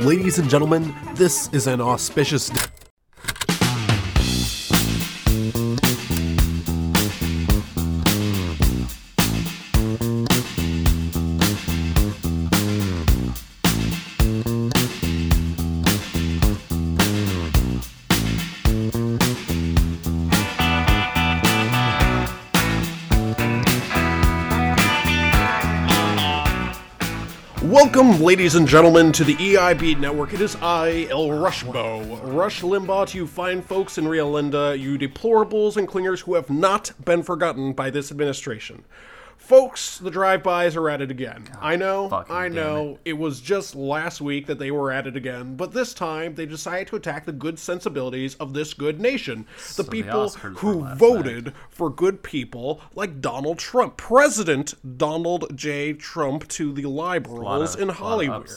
Ladies and gentlemen, this is an auspicious. Welcome, ladies and gentlemen, to the EIB network. It is I, El Rushbo. Rush Limbaugh to you fine folks in Rio Linda, you deplorables and clingers who have not been forgotten by this administration. Folks, the drive-bys are at it again. I know, I know. It. was just last week that they were at it again, but this time they decided to attack the good sensibilities of this good nation. The the people Oscars who voted for good people like Donald Trump, President Donald J. Trump to the liberals of- in Hollywood.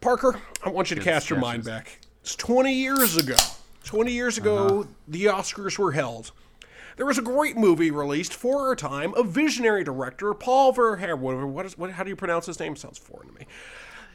Parker, I want you to cast your mind back. It's 20 years ago. 20 years ago, Uh-huh. the Oscars were held. There was a great movie released for our time. A visionary director, Paul Verhoeven. What, what is, what, how do you pronounce his name? Sounds foreign to me.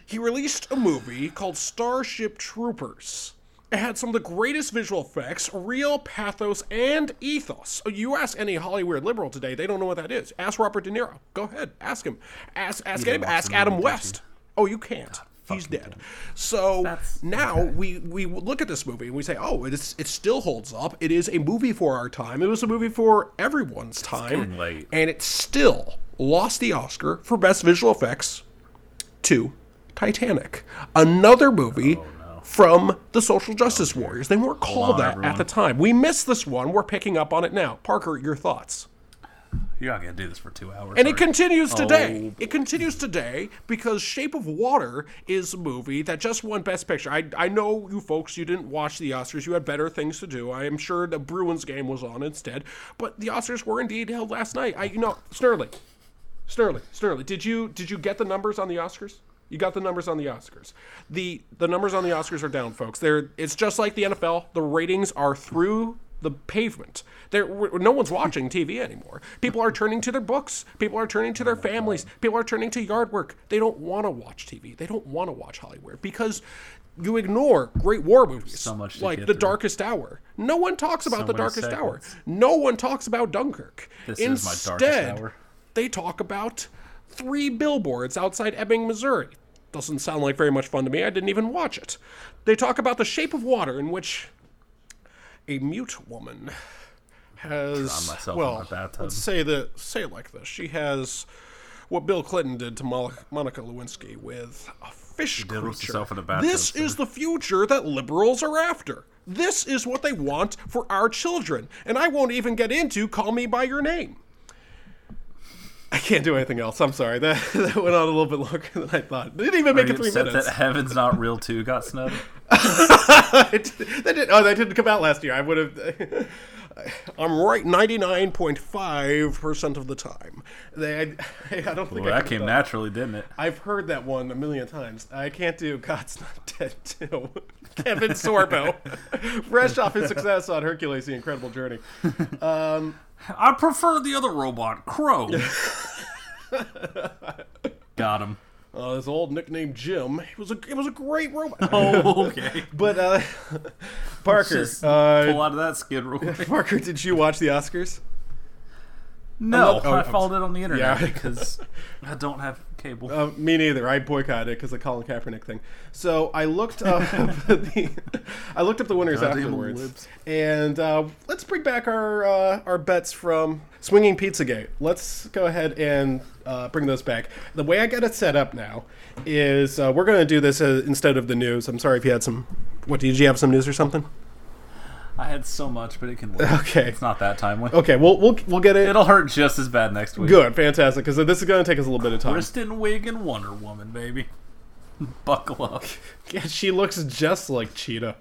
He released a movie called Starship Troopers. It had some of the greatest visual effects, real pathos, and ethos. Oh, you ask any Hollywood liberal today, they don't know what that is. Ask Robert De Niro. Go ahead, ask him. Ask ask him. Ask Adam West. Oh, you can't. He's dead. So That's- now we we look at this movie and we say, oh, it is it still holds up. It is a movie for our time. It was a movie for everyone's time, and it still lost the Oscar for best visual effects to Titanic, another movie. Oh, from the social justice warriors. They weren't called on, that at the time. We missed this one. We're picking up on it now. Parker, your thoughts? You're not gonna do this for two hours. And it continues today. Oh. It continues today because Shape of Water is a movie that just won Best Picture. I, I know you folks, you didn't watch the Oscars. You had better things to do. I am sure the Bruins game was on instead. But the Oscars were indeed held last night. I, you know, Snurley, Snurley, Snurley. Did you did you get the numbers on the Oscars? You got the numbers on the Oscars. The the numbers on the Oscars are down, folks. They're it's just like the NFL. The ratings are through the pavement. There, no one's watching TV anymore. People are turning to their books. People are turning to their families. People are turning to yard work. They don't want to watch TV. They don't want to watch Hollywood because you ignore great war movies So much like The through. Darkest Hour. No one talks about So The Darkest Hour. No one talks about Dunkirk. This is my Instead, darkest hour. they talk about three billboards outside Ebbing, Missouri. Doesn't sound like very much fun to me. I didn't even watch it. They talk about the shape of water in which a mute woman has myself in well, my bathtub. let's say the say it like this. She has what Bill Clinton did to Monica Lewinsky with a fish creature. herself in a bathtub, This is the future that liberals are after. This is what they want for our children. And I won't even get into call me by your name. I can't do anything else. I'm sorry. That, that went on a little bit longer than I thought. They didn't even make you it three minutes. that Heaven's Not Real 2 got snubbed? that did, oh, that didn't come out last year. I would have. I'm right 99.5% of the time. They, I, I don't think Well, I that came naturally, didn't it? I've heard that one a million times. I can't do God's Not Dead too. Kevin Sorbo, fresh off his success on Hercules: The Incredible Journey. Um, I prefer the other robot, Crow. got him. Uh, his old nickname Jim. It was a it was a great robot. Oh, okay. But uh, Parker, Just uh, pull out of that skid real quick. Parker, did you watch the Oscars? No, oh, I followed it on the internet Yeah. because I don't have cable. Uh, me neither. I boycotted it because of the Colin Kaepernick thing. So I looked up the I looked up the winners Goddamn afterwards, libs. and uh, let's bring back our uh, our bets from Swinging Pizzagate. Let's go ahead and uh, bring those back. The way I got it set up now is uh, we're going to do this uh, instead of the news. I'm sorry if you had some. What did you have some news or something? I had so much, but it can wait. Okay. It's not that timely. Okay, we'll we'll we'll get it. It'll hurt just as bad next week. Good, fantastic, because this is going to take us a little bit of time. Kristen Wiig and Wonder Woman, baby. Buckle up. Yeah, she looks just like Cheetah.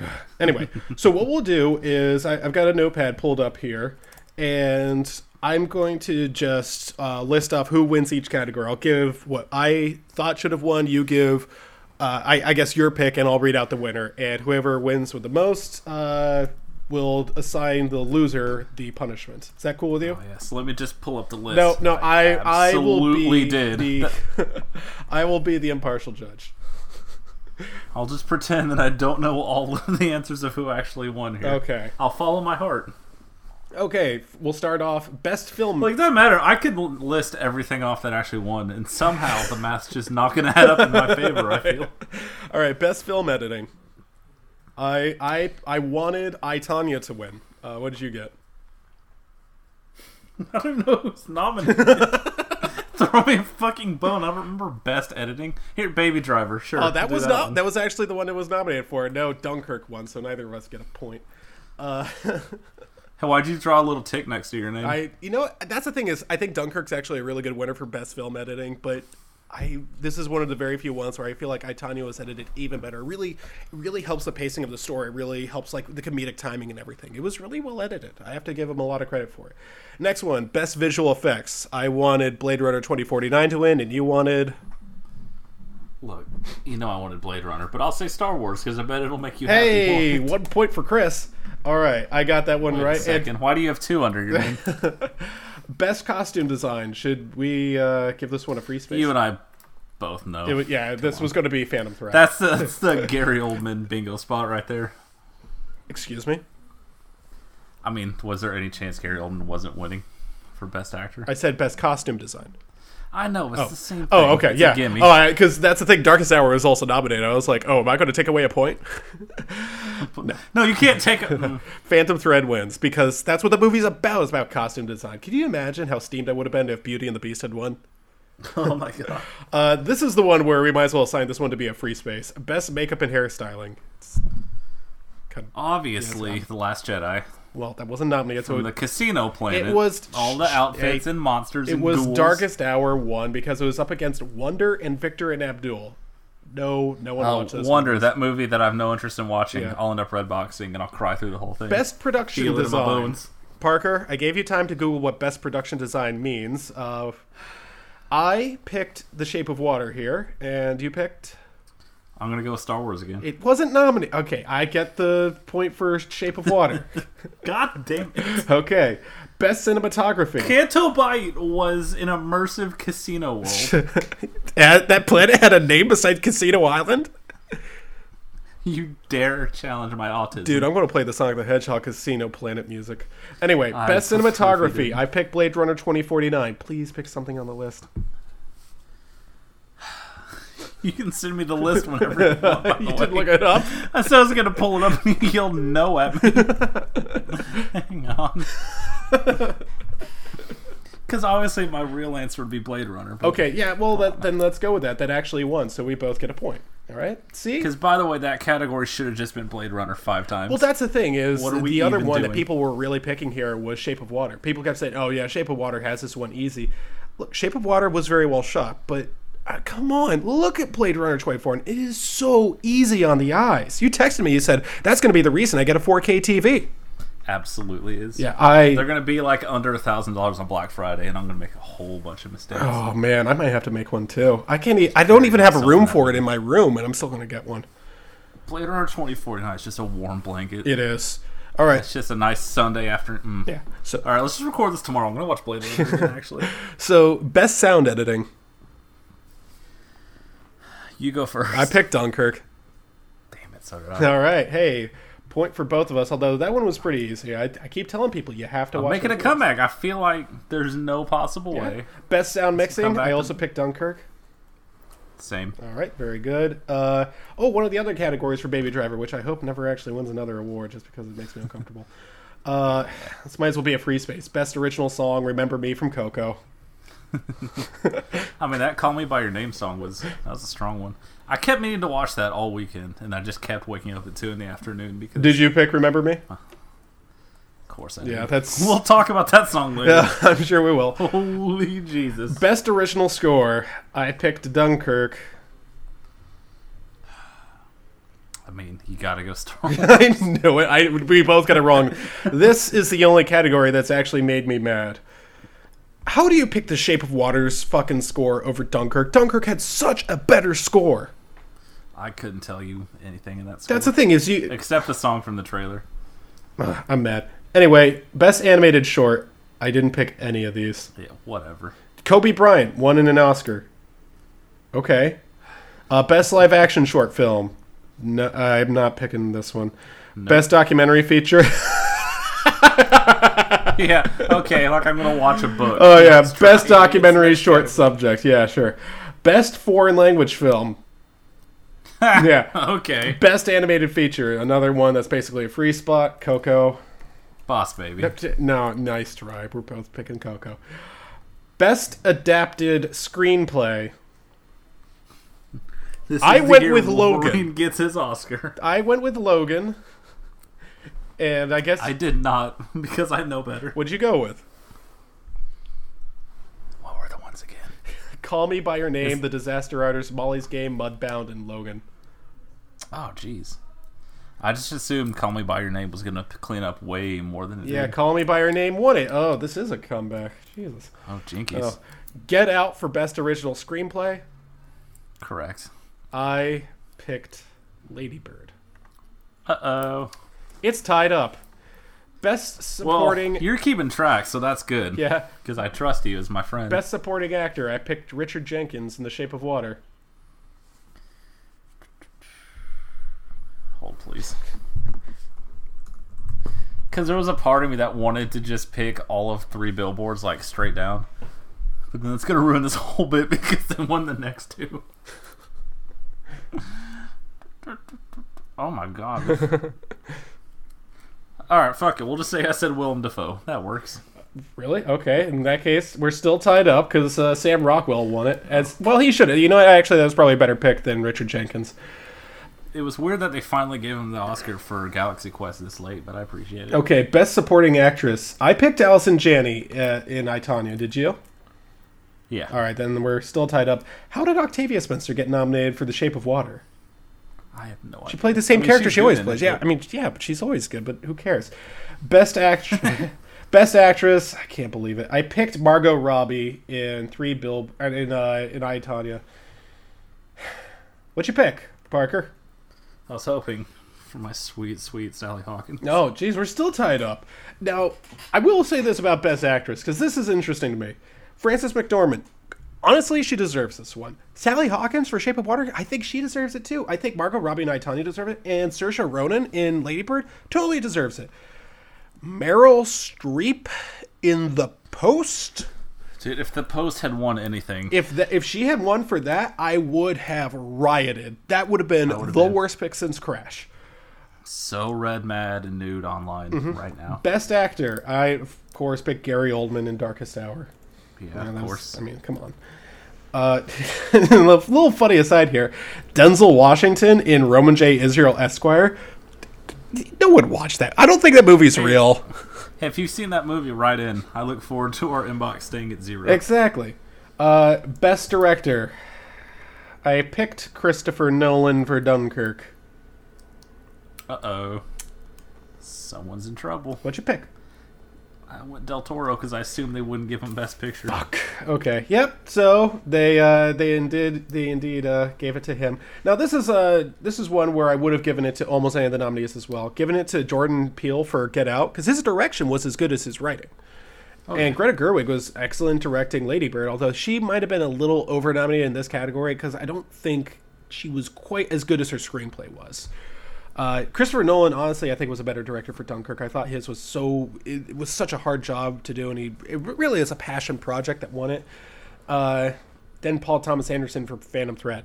Anyway, so what we'll do is I, I've got a notepad pulled up here, and I'm going to just uh, list off who wins each category. I'll give what I thought should have won. You give, uh, I, I guess, your pick, and I'll read out the winner. And whoever wins with the most uh, will assign the loser the punishment. Is that cool with you? Oh, yes. Let me just pull up the list. No, no, I, I will absolutely be did. the, I will be the impartial judge. I'll just pretend that I don't know all of the answers of who actually won here. Okay. I'll follow my heart. Okay, we'll start off best film. Like, it doesn't matter. I could list everything off that actually won, and somehow the math's just not going to add up in my favor, I feel. All right, best film editing. I I I wanted I Tonya to win. Uh, what did you get? I don't know who's nominated. Throw me a fucking bone. I don't remember best editing. Here, Baby Driver, sure. Oh, that was that not. one. That was actually the one that was nominated for. No, Dunkirk won, so neither of us get a point. Uh, Why'd you draw a little tick next to your name? I, you know, that's the thing is, I think Dunkirk's actually a really good winner for best film editing, but I this is one of the very few ones where I feel like I Tonya was edited even better. Really, really helps the pacing of the story. Really helps like the comedic timing and everything. It was really well edited. I have to give him a lot of credit for it. Next one, best visual effects. I wanted Blade Runner 2049 to win, and you wanted. Look, you know I wanted Blade Runner, but I'll say Star Wars because I bet it'll make you happy. Hey, one point for Chris. All right, I got that one Wait a right. And second. Why do you have two under your name? best costume design. Should we uh, give this one a free space? you and I both know. Was- yeah, this was going to be Phantom Thread. that's, the, that's the Gary Oldman bingo spot right there. Excuse me. I mean, was there any chance Gary Oldman wasn't winning for Best Actor? I said best costume design. I know, it's the same thing. Oh, okay, It's a yeah. gimme. Oh, because that's the thing. Darkest Hour is also nominated. I was like, oh, am I going to take away a point? no, you can't take it. Mm. Phantom Thread wins because that's what the movie's about. It's about costume design. Can you imagine how steamed I would have been if Beauty and the Beast had won? oh my god. Uh, this is the one where we might as well assign this one to be a free space. Best makeup and hairstyling. Kind of, Obviously, Yes, The Last Jedi. Well, that wasn't nominated, so From it, the casino planet. it was- all the outfits and monsters it and was ghouls. Darkest Hour one because it was up against Wonder and Victoria and Abdul. No, no one Oh, watched this. Wonder, that movie that I have no interest in watching. Yeah. I'll end up red boxing and I'll cry through the whole thing. Best production Feel it in my design. bones. Parker, I gave you time to Google what best production design means. Uh, I picked The Shape of Water here, and you picked. I'm gonna go with Star Wars again. It wasn't nominated. Okay, I get the point for Shape of Water. God damn it. okay, best cinematography. Canto Bight was an immersive casino world. That planet had a name besides Casino Island. you dare challenge my autism. Dude, I'm going to play the Sonic the Hedgehog Casino Planet music. Anyway, I best prefer if you cinematography. I picked Blade Runner 2049. Please pick something on the list. You can send me the list whenever you want. you did look it up. I said I was gonna pull it up and you yelled no at me. Hang on. Because obviously my real answer would be Blade Runner. Okay, yeah, well, that, then let's go with that. That actually won, so we both get a point. All right? See? Because by the way, that category should have just been Blade Runner five times. Well, that's the thing is What are we the other even one that doing? people were really picking here was Shape of Water. People kept saying, "Oh yeah, Shape of Water has this one easy." Look, Shape of Water was very well shot, but come on, look at Blade Runner 24, and it is so easy on the eyes. You texted me, you said that's going to be the reason I get a 4K TV. absolutely is. Yeah, I. They're gonna be like under a thousand dollars on Black Friday, and I'm gonna make a whole bunch of mistakes. Oh man, I might have to make one too. I can't. E- I don't even have a room for it in my room, and I'm still going to get one. Blade Runner 2049 is just a warm blanket. It is. All right. It's just a nice Sunday afternoon. Mm. Yeah. So, All right, let's just record this tomorrow. I'm gonna watch Blade Runner again, actually. so best sound editing. You go first. I picked Dunkirk. Damn it, so did I. All right. Hey, point for both of us. Although that one was pretty easy. I, I keep telling people you have to watch. Make it a those comeback. I feel like there's no possible movies. way. Best sound mixing. come back I to- also picked Dunkirk. Same. All right. Very good. Uh, oh, one of the other categories for Baby Driver, which I hope never actually wins another award, just because it makes me uncomfortable. Uh, this might as well be a free space. Best original song. Remember me from Coco. I mean, that "Call Me by Your Name" song was that was a strong one. I kept meaning to watch that all weekend, and I just kept waking up at two in the afternoon because, Did you pick Remember Me? of course, I did. Yeah, did. that's. We'll talk about that song later. Yeah, I'm sure we will. Holy Jesus! Best original score. I picked Dunkirk. I mean, you gotta go Star Wars. I know it. I we both got it wrong. this is the only category that's actually made me mad. How do you pick the Shape of Water's fucking score over Dunkirk? Dunkirk had such a better score. I couldn't tell you anything in that score That's the thing is you. except the song from the trailer. Ugh, I'm mad. Anyway, best animated short. I didn't pick any of these. Yeah, whatever. Kobe Bryant won in an Oscar. Okay. Uh, best live action short film. No, I'm not picking this one. Best documentary feature. yeah. Okay. Like I'm gonna watch a book. oh yeah, It's best trying- documentary it's- short subject. Yeah, sure. Best foreign language film. yeah. Okay. Best animated feature. Another one that's basically a free spot. Coco. Boss baby. No, nice try. We're both picking Coco. Best adapted screenplay. This I the went year with Wolverine Logan. Gets his Oscar. I went with Logan. And I guess I did not because I know better. what'd you go with? What were the ones again? Call Me by Your Name, The Disaster Artist, Molly's Game, Mudbound, and Logan. Oh, jeez. I just assumed "Call Me by Your Name" was gonna clean up way more than it did. Yeah, did. Call Me by Your Name won it. Oh, this is a comeback. Jesus. Oh, jinkies. Oh. Get Out for Best Original Screenplay. Correct. I picked Ladybird. Uh oh. It's tied up. Best Well, supporting. you're keeping track, so that's good. yeah. Because I trust you as my friend. Best supporting actor. I picked Richard Jenkins in The Shape of Water. Hold, please. Because there was a part of me that wanted to just pick all of three billboards, like straight down. But then it's going to ruin this whole bit because they won the next two. oh my god. Alright, fuck it. We'll just say I said Willem Dafoe. That works. Really? Okay. In that case, we're still tied up because uh, Sam Rockwell won it. As well, he should have. You know, actually, that was probably a better pick than Richard Jenkins. It was weird that they finally gave him the Oscar for Galaxy Quest this late, but I appreciate it. Okay, best supporting actress. I picked Allison Janney uh, in I Tonya. Did you? Yeah. All right, then we're still tied up. How did Octavia Spencer get nominated for The Shape of Water? I have no idea. She played the same I mean, character she always plays. it, Yeah, I mean, yeah, but she's always good. But who cares? Best act, best actress. I can't believe it. I picked Margot Robbie in three bill uh, in uh, in I Tonya. What'd you pick, Parker? I was hoping for my sweet, sweet Sally Hawkins. Oh, geez, we're still tied up. Now, I will say this about Best Actress because this is interesting to me. Frances McDormand, honestly, she deserves this one. Sally Hawkins for Shape of Water, I think she deserves it too. I think Margot Robbie and I, Tonya deserve it, and Saoirse Ronan in Ladybird totally deserves it. Meryl Streep in The Post. Dude, if the post had won anything, If the, if she had won for that, I would have rioted. That would have been the been- worst pick since Crash. so red, mad, and nude online Mm-hmm. right now. Best actor, I of course picked Gary Oldman in Darkest Hour. Yeah, Yeah, of that's- course. I mean, come on. Uh, a little funny aside here. Denzel Washington in Roman J. Israel Esquire. No one watched that. I don't think that movie's real. Hey, if you've seen that movie, write in. I look forward to our inbox staying at zero. Exactly. Uh, best director. I picked Christopher Nolan for Dunkirk. Uh oh. Someone's in trouble. What'd you pick? I went Del Toro because I assumed they wouldn't give him Best Picture. Okay. Yep. So they uh, they indeed they indeed uh, gave it to him. Now this is uh this is one where I would have given it to almost any of the nominees as well. Given it to Jordan Peele for Get Out because his direction was as good as his writing. And Greta Gerwig was excellent directing Lady Bird, although she might have been a little over nominated in this category because I don't think she was quite as good as her screenplay was. Uh, Christopher Nolan, honestly, I think was a better director for Dunkirk. I thought his was so it, was such a hard job to do, and he it really is a passion project that won it. Uh, then Paul Thomas Anderson for Phantom Thread.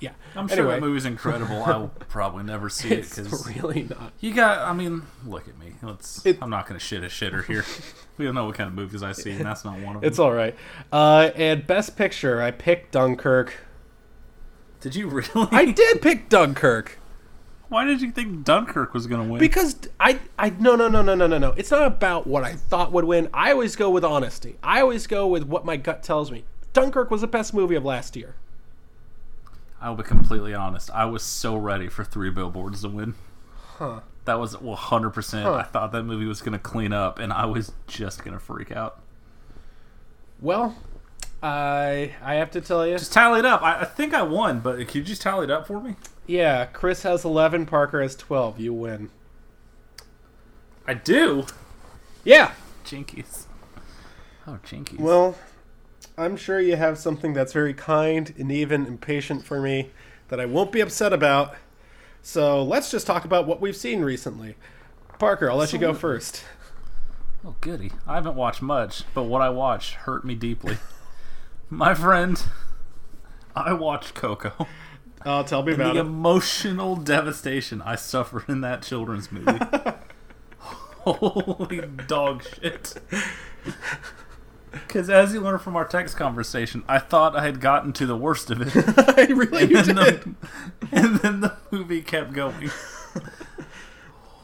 Yeah, I'm sure anyway, that movie's incredible. I will probably never see it because really not. you got. I mean, look at me. Let's. It- I'm not gonna shit a shitter here. we don't know what kind of movies I see, and that's not one of them. It's all right. Uh, and Best Picture, I picked Dunkirk. Did you really? I did pick Dunkirk. Why did you think Dunkirk was gonna win? Because I, I no no no no no no no. It's not about what I thought would win. I always go with honesty. I always go with what my gut tells me. Dunkirk was the best movie of last year. I will be completely honest. I was so ready for Three Billboards to win. Huh. That was 100%. Huh. I thought that movie was going to clean up, and I was just going to freak out. Well, I I have to tell you, Just tally it up. I, I think I won, but could you just tally it up for me? Yeah, Chris has eleven, Parker has twelve. You win. I do. Yeah. Jinkies. Oh, jinkies. Well, I'm sure you have something that's very kind and even impatient for me that I won't be upset about. So let's just talk about what we've seen recently. Parker, I'll let you go first. Oh, goody. I haven't watched much, but what I watched hurt me deeply. My friend, I watched Coco. Oh, tell me about the it. emotional devastation I suffered in that children's movie. Holy dog shit. Because as you learned from our text conversation, I thought I had gotten to the worst of it. I really and, did. the, and then the movie kept going.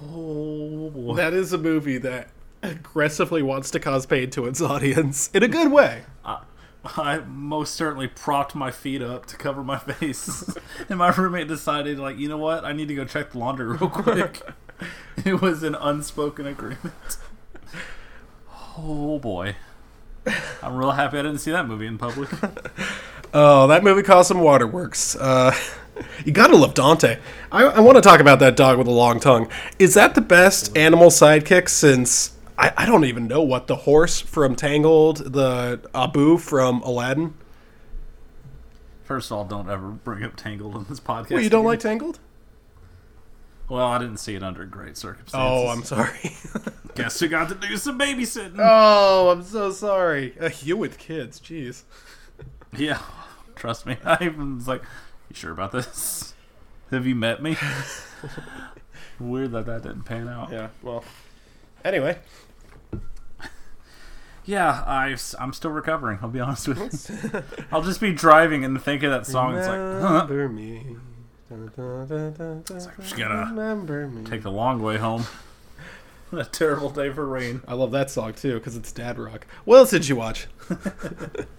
Oh boy. That is a movie that aggressively wants to cause pain to its audience in a good way. I most certainly propped my feet up to cover my face. and my roommate decided, like, you know what? I need to go check the laundry real quick. it was an unspoken agreement. Oh boy. I'm real happy I didn't see that movie in public. Oh, that movie caused some waterworks. Uh, you gotta love Dante. I, I want to talk about that dog with a long tongue. Is that the best animal sidekick since I, I don't even know what the horse from Tangled, the Abu from Aladdin? First of all, don't ever bring up Tangled in this podcast. Well, you don't again. like Tangled? Well, I didn't see it under great circumstances. Oh, I'm sorry. Guess who got to do some babysitting? oh, I'm so sorry. Uh, you with kids, jeez. Yeah, trust me. I even was like, "You sure about this? Have you met me?" Weird that that didn't pan out. Yeah. Well. Anyway, Yeah, I, I'm still recovering. I'll be honest with you. I'll just be driving and think of that song. It's like, huh, remember me. Dun, dun, dun, dun, dun, just gotta remember me. take the long way home. What a terrible day for rain. I love that song too because it's dad rock. What else did you watch?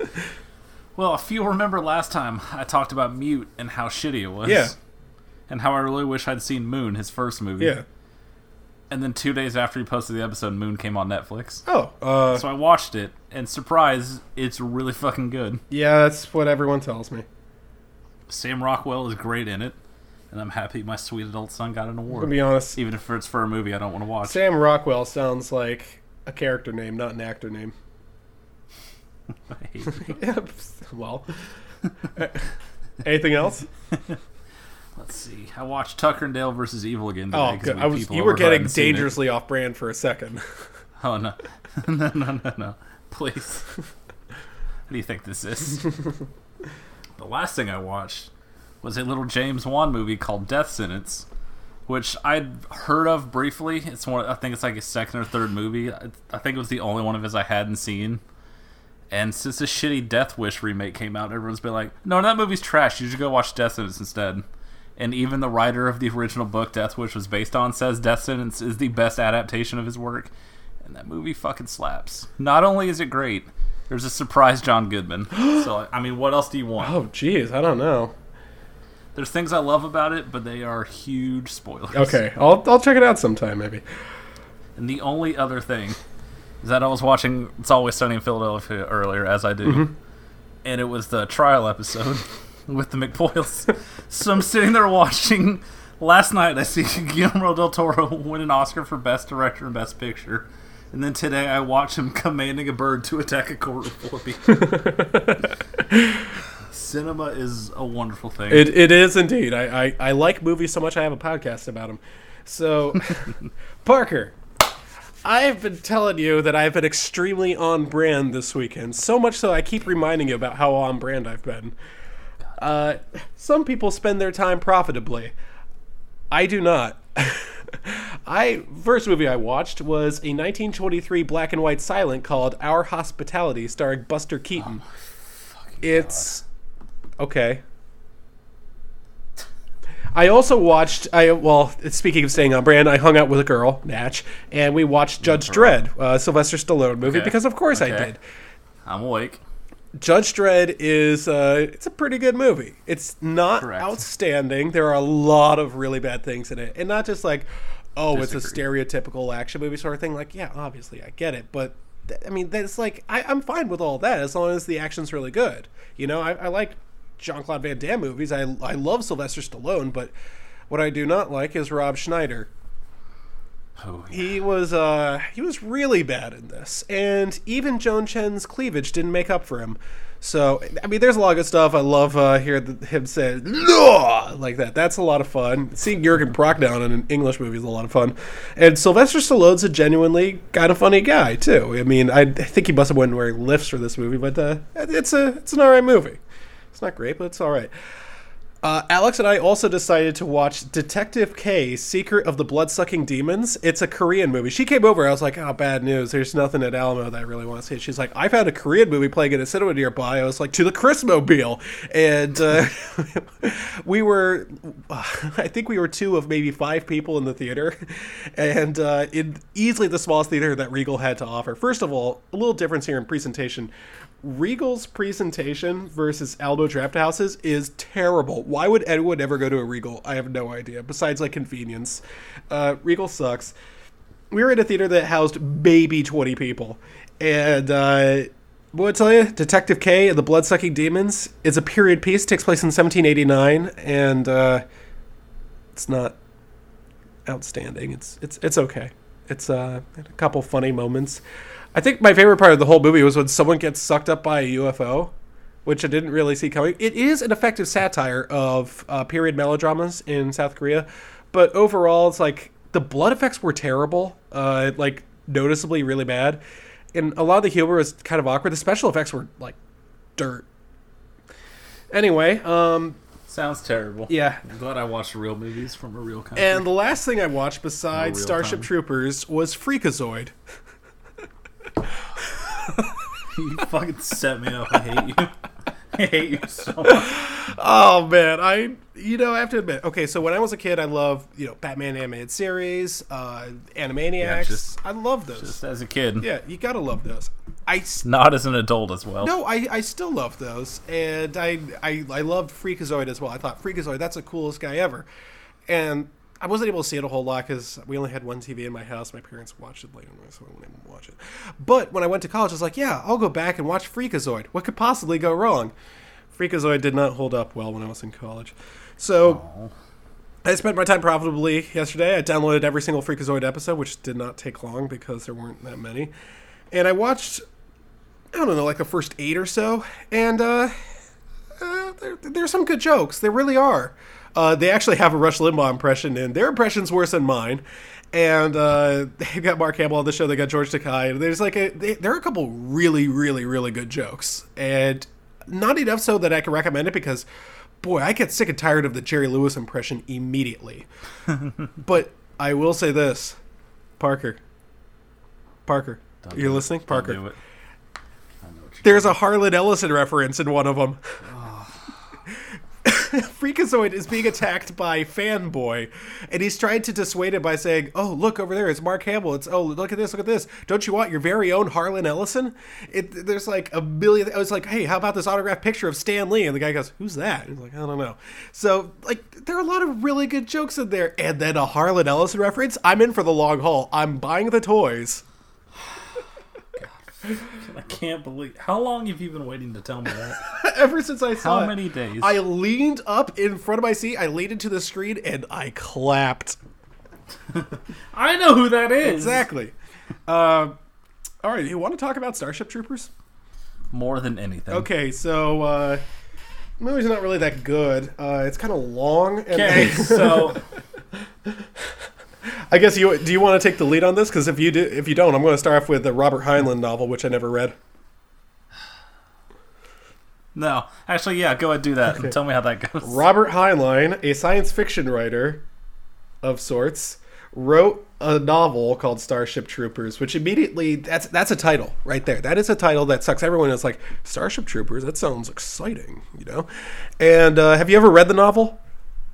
Well, if you remember last time, I talked about Mute and how shitty it was. Yeah. And how I really wish I'd seen Moon, his first movie. Yeah. And then two days after he posted the episode, Moon came on Netflix. Oh, uh, So I watched it, and surprise, it's really fucking good. yeah, that's what everyone tells me. Sam Rockwell is great in it, and I'm happy my sweet adult son got an award. To be honest, Even if it's for a movie I don't want to watch. Sam Rockwell sounds like a character name, not an actor name. I hate you. Yeah, well. Anything else? Let's see. I watched Tucker and Dale versus Evil again today. Oh, good. I was. You were getting hadn't seen it. dangerously off brand for a second. Oh no, no, no, no, no! Please. What do you think this is? the last thing I watched was a little James Wan movie called Death Sentence, which I'd heard of briefly. It's one. I think it's like his second or third movie. I, I think it was the only one of his I hadn't seen. And since the shitty Death Wish remake came out, everyone's been like, "No, that movie's trash. You should go watch Death Sentence instead." And even the writer of the original book Death Wish was based on says Death Sentence is the best adaptation of his work. And that movie fucking slaps. Not only is it great, there's a surprise John Goodman. so I mean, what else do you want? oh, jeez, I don't know. There's things I love about it, but they are huge spoilers. Okay, I'll I'll check it out sometime maybe. And the only other thing is that I was watching It's Always Sunny in Philadelphia earlier, as I do, Mm-hmm. and it was the trial episode with the McPoyles. so I'm sitting there watching. Last night I see Guillermo del Toro win an Oscar for Best Director and Best Picture. And then today I watch him commanding a bird to attack a court full of people. Cinema is a wonderful thing. It, it is indeed. I, I, I like movies so much I have a podcast about them. So, Parker, I've been telling you that I've been extremely on brand this weekend. So much so I keep reminding you about how on brand I've been. Uh, some people spend their time profitably. I do not. I first movie I watched was a 1923 black and white silent called Our Hospitality, starring Buster Keaton. it's okay. I also watched. I well, speaking of staying on brand, I hung out with a girl, Natch, and we watched Judge Dredd, uh, Sylvester Stallone movie, Okay. because of course I did. I'm awake. Judge Dredd is uh, it's a pretty good movie. It's not Correct. outstanding. There are a lot of really bad things in it, and not just like, oh, it's a stereotypical action movie sort of thing. Like, yeah, obviously I get it, but th- I mean, that's like I, I'm fine with all that as long as the action's really good. You know, I, I like Jean Claude Van Damme movies. I I love Sylvester Stallone, but what I do not like is Rob Schneider. Oh, yeah. He was uh he was really bad in this, and even Joan Chen's cleavage didn't make up for him. So I mean, there's a lot of good stuff. I love uh, hearing him say "No!" like that. That's a lot of fun. Seeing Jurgen Prochnow in an English movie is a lot of fun. And Sylvester Stallone's a genuinely kind of funny guy too. I mean, I, think he must have went wearing lifts for this movie, but uh, it's a it's an alright movie. It's not great, but it's all right. Uh, Alex and I also decided to watch Detective K: Secret of the Blood-Sucking Demons. It's a Korean movie. She came over. I was like, "Oh, bad news. There's nothing at Alamo that I really want to see." She's like, "I found a Korean movie playing in a cinema nearby." I was like, "To the Christmobile," and uh, we were, I think we were two of maybe five people in the theater, and uh, in easily the smallest theater that Regal had to offer. First of all, a little difference here in presentation. Regal's presentation versus Alamo Drafthouse's is terrible. Why would anyone ever go to a Regal? I have no idea. Besides, like convenience, uh, Regal sucks. We were in a theater that housed maybe twenty people, and uh, what I tell you, Detective K and the Bloodsucking Demons is a period piece. Takes place in 1789, and uh, it's not outstanding. It's it's it's okay. It's uh, a couple funny moments. I think my favorite part of the whole movie was when someone gets sucked up by a UFO, which I didn't really see coming. It is an effective satire of uh, period melodramas in South Korea, but overall, it's like the blood effects were terrible, uh, like noticeably really bad, and a lot of the humor was kind of awkward. The special effects were like dirt. Anyway, um, Sounds terrible. yeah, I'm glad I watched real movies from a real country. and the last thing I watched besides Starship time. Troopers was Freakazoid. you fucking set me up. I hate you. I hate you so much. Oh man, I you know I have to admit. Okay, so when I was a kid, I loved you know Batman animated series, uh, Animaniacs. just- I love those. Just as a kid. yeah, you gotta love those. I Not as an adult as well. no, I, I still love those, and I, I I loved Freakazoid as well. I thought Freakazoid that's the coolest guy ever, and I wasn't able to see it a whole lot because we only had one TV in my house. My parents watched it later, so I able to watch it. But when I went to college, I was like, yeah, I'll go back and watch Freakazoid. What could possibly go wrong? Freakazoid did not hold up well when I was in college, so. Oh. I spent my time profitably yesterday. I downloaded every single Freakazoid episode, which did not take long because there weren't that many. And I watched, I don't know, like the first eight or so. And uh, uh, there, there's some good jokes. There really are. Uh, they actually have a Rush Limbaugh impression, and their impression's worse than mine. And uh, they've got Mark Hamill on the show. They got George Takei. And there's like a, they, there are a couple really, really, really good jokes, and not enough so that I can recommend it because, boy, I get sick and tired of the Jerry Lewis impression immediately. but I will say this, Parker. Parker, Don't you're listening, Parker. do it. I know what you're There's a Harlan Ellison reference in one of them. Freakazoid is being attacked by Fanboy, and he's trying to dissuade him by saying, "Oh, look over there! It's Mark Hamill. It's oh, look at this! Look at this! Don't you want your very own Harlan Ellison?" It, there's like a million. I was like, "Hey, how about this autographed picture of Stan Lee?" And the guy goes, "Who's that?" He's like, "I don't know." So like, there are a lot of really good jokes in there, and then a Harlan Ellison reference. I'm in for the long haul. I'm buying the toys. I can't believe. How long have you been waiting to tell me that? Ever since I saw How it. many days? I leaned up in front of my seat. I leaned into the screen and I clapped. I know who that is. Exactly. Um, all right, you want to talk about Starship Troopers? More than anything. Okay, so uh, the movie's not really that good. Uh, it's kind of long. And Okay, so I guess you do you want to take the lead on this? Because if you do, if you don't, I'm going to start off with the Robert Heinlein novel, which I never read. no, actually, yeah, go ahead do that and tell me how that goes. Robert Heinlein, a science fiction writer of sorts, wrote a novel called Starship Troopers, which immediately that's that's a title right there. That is a title that sucks everyone. It's like Starship Troopers. That sounds exciting, you know. And uh, have you ever read the novel?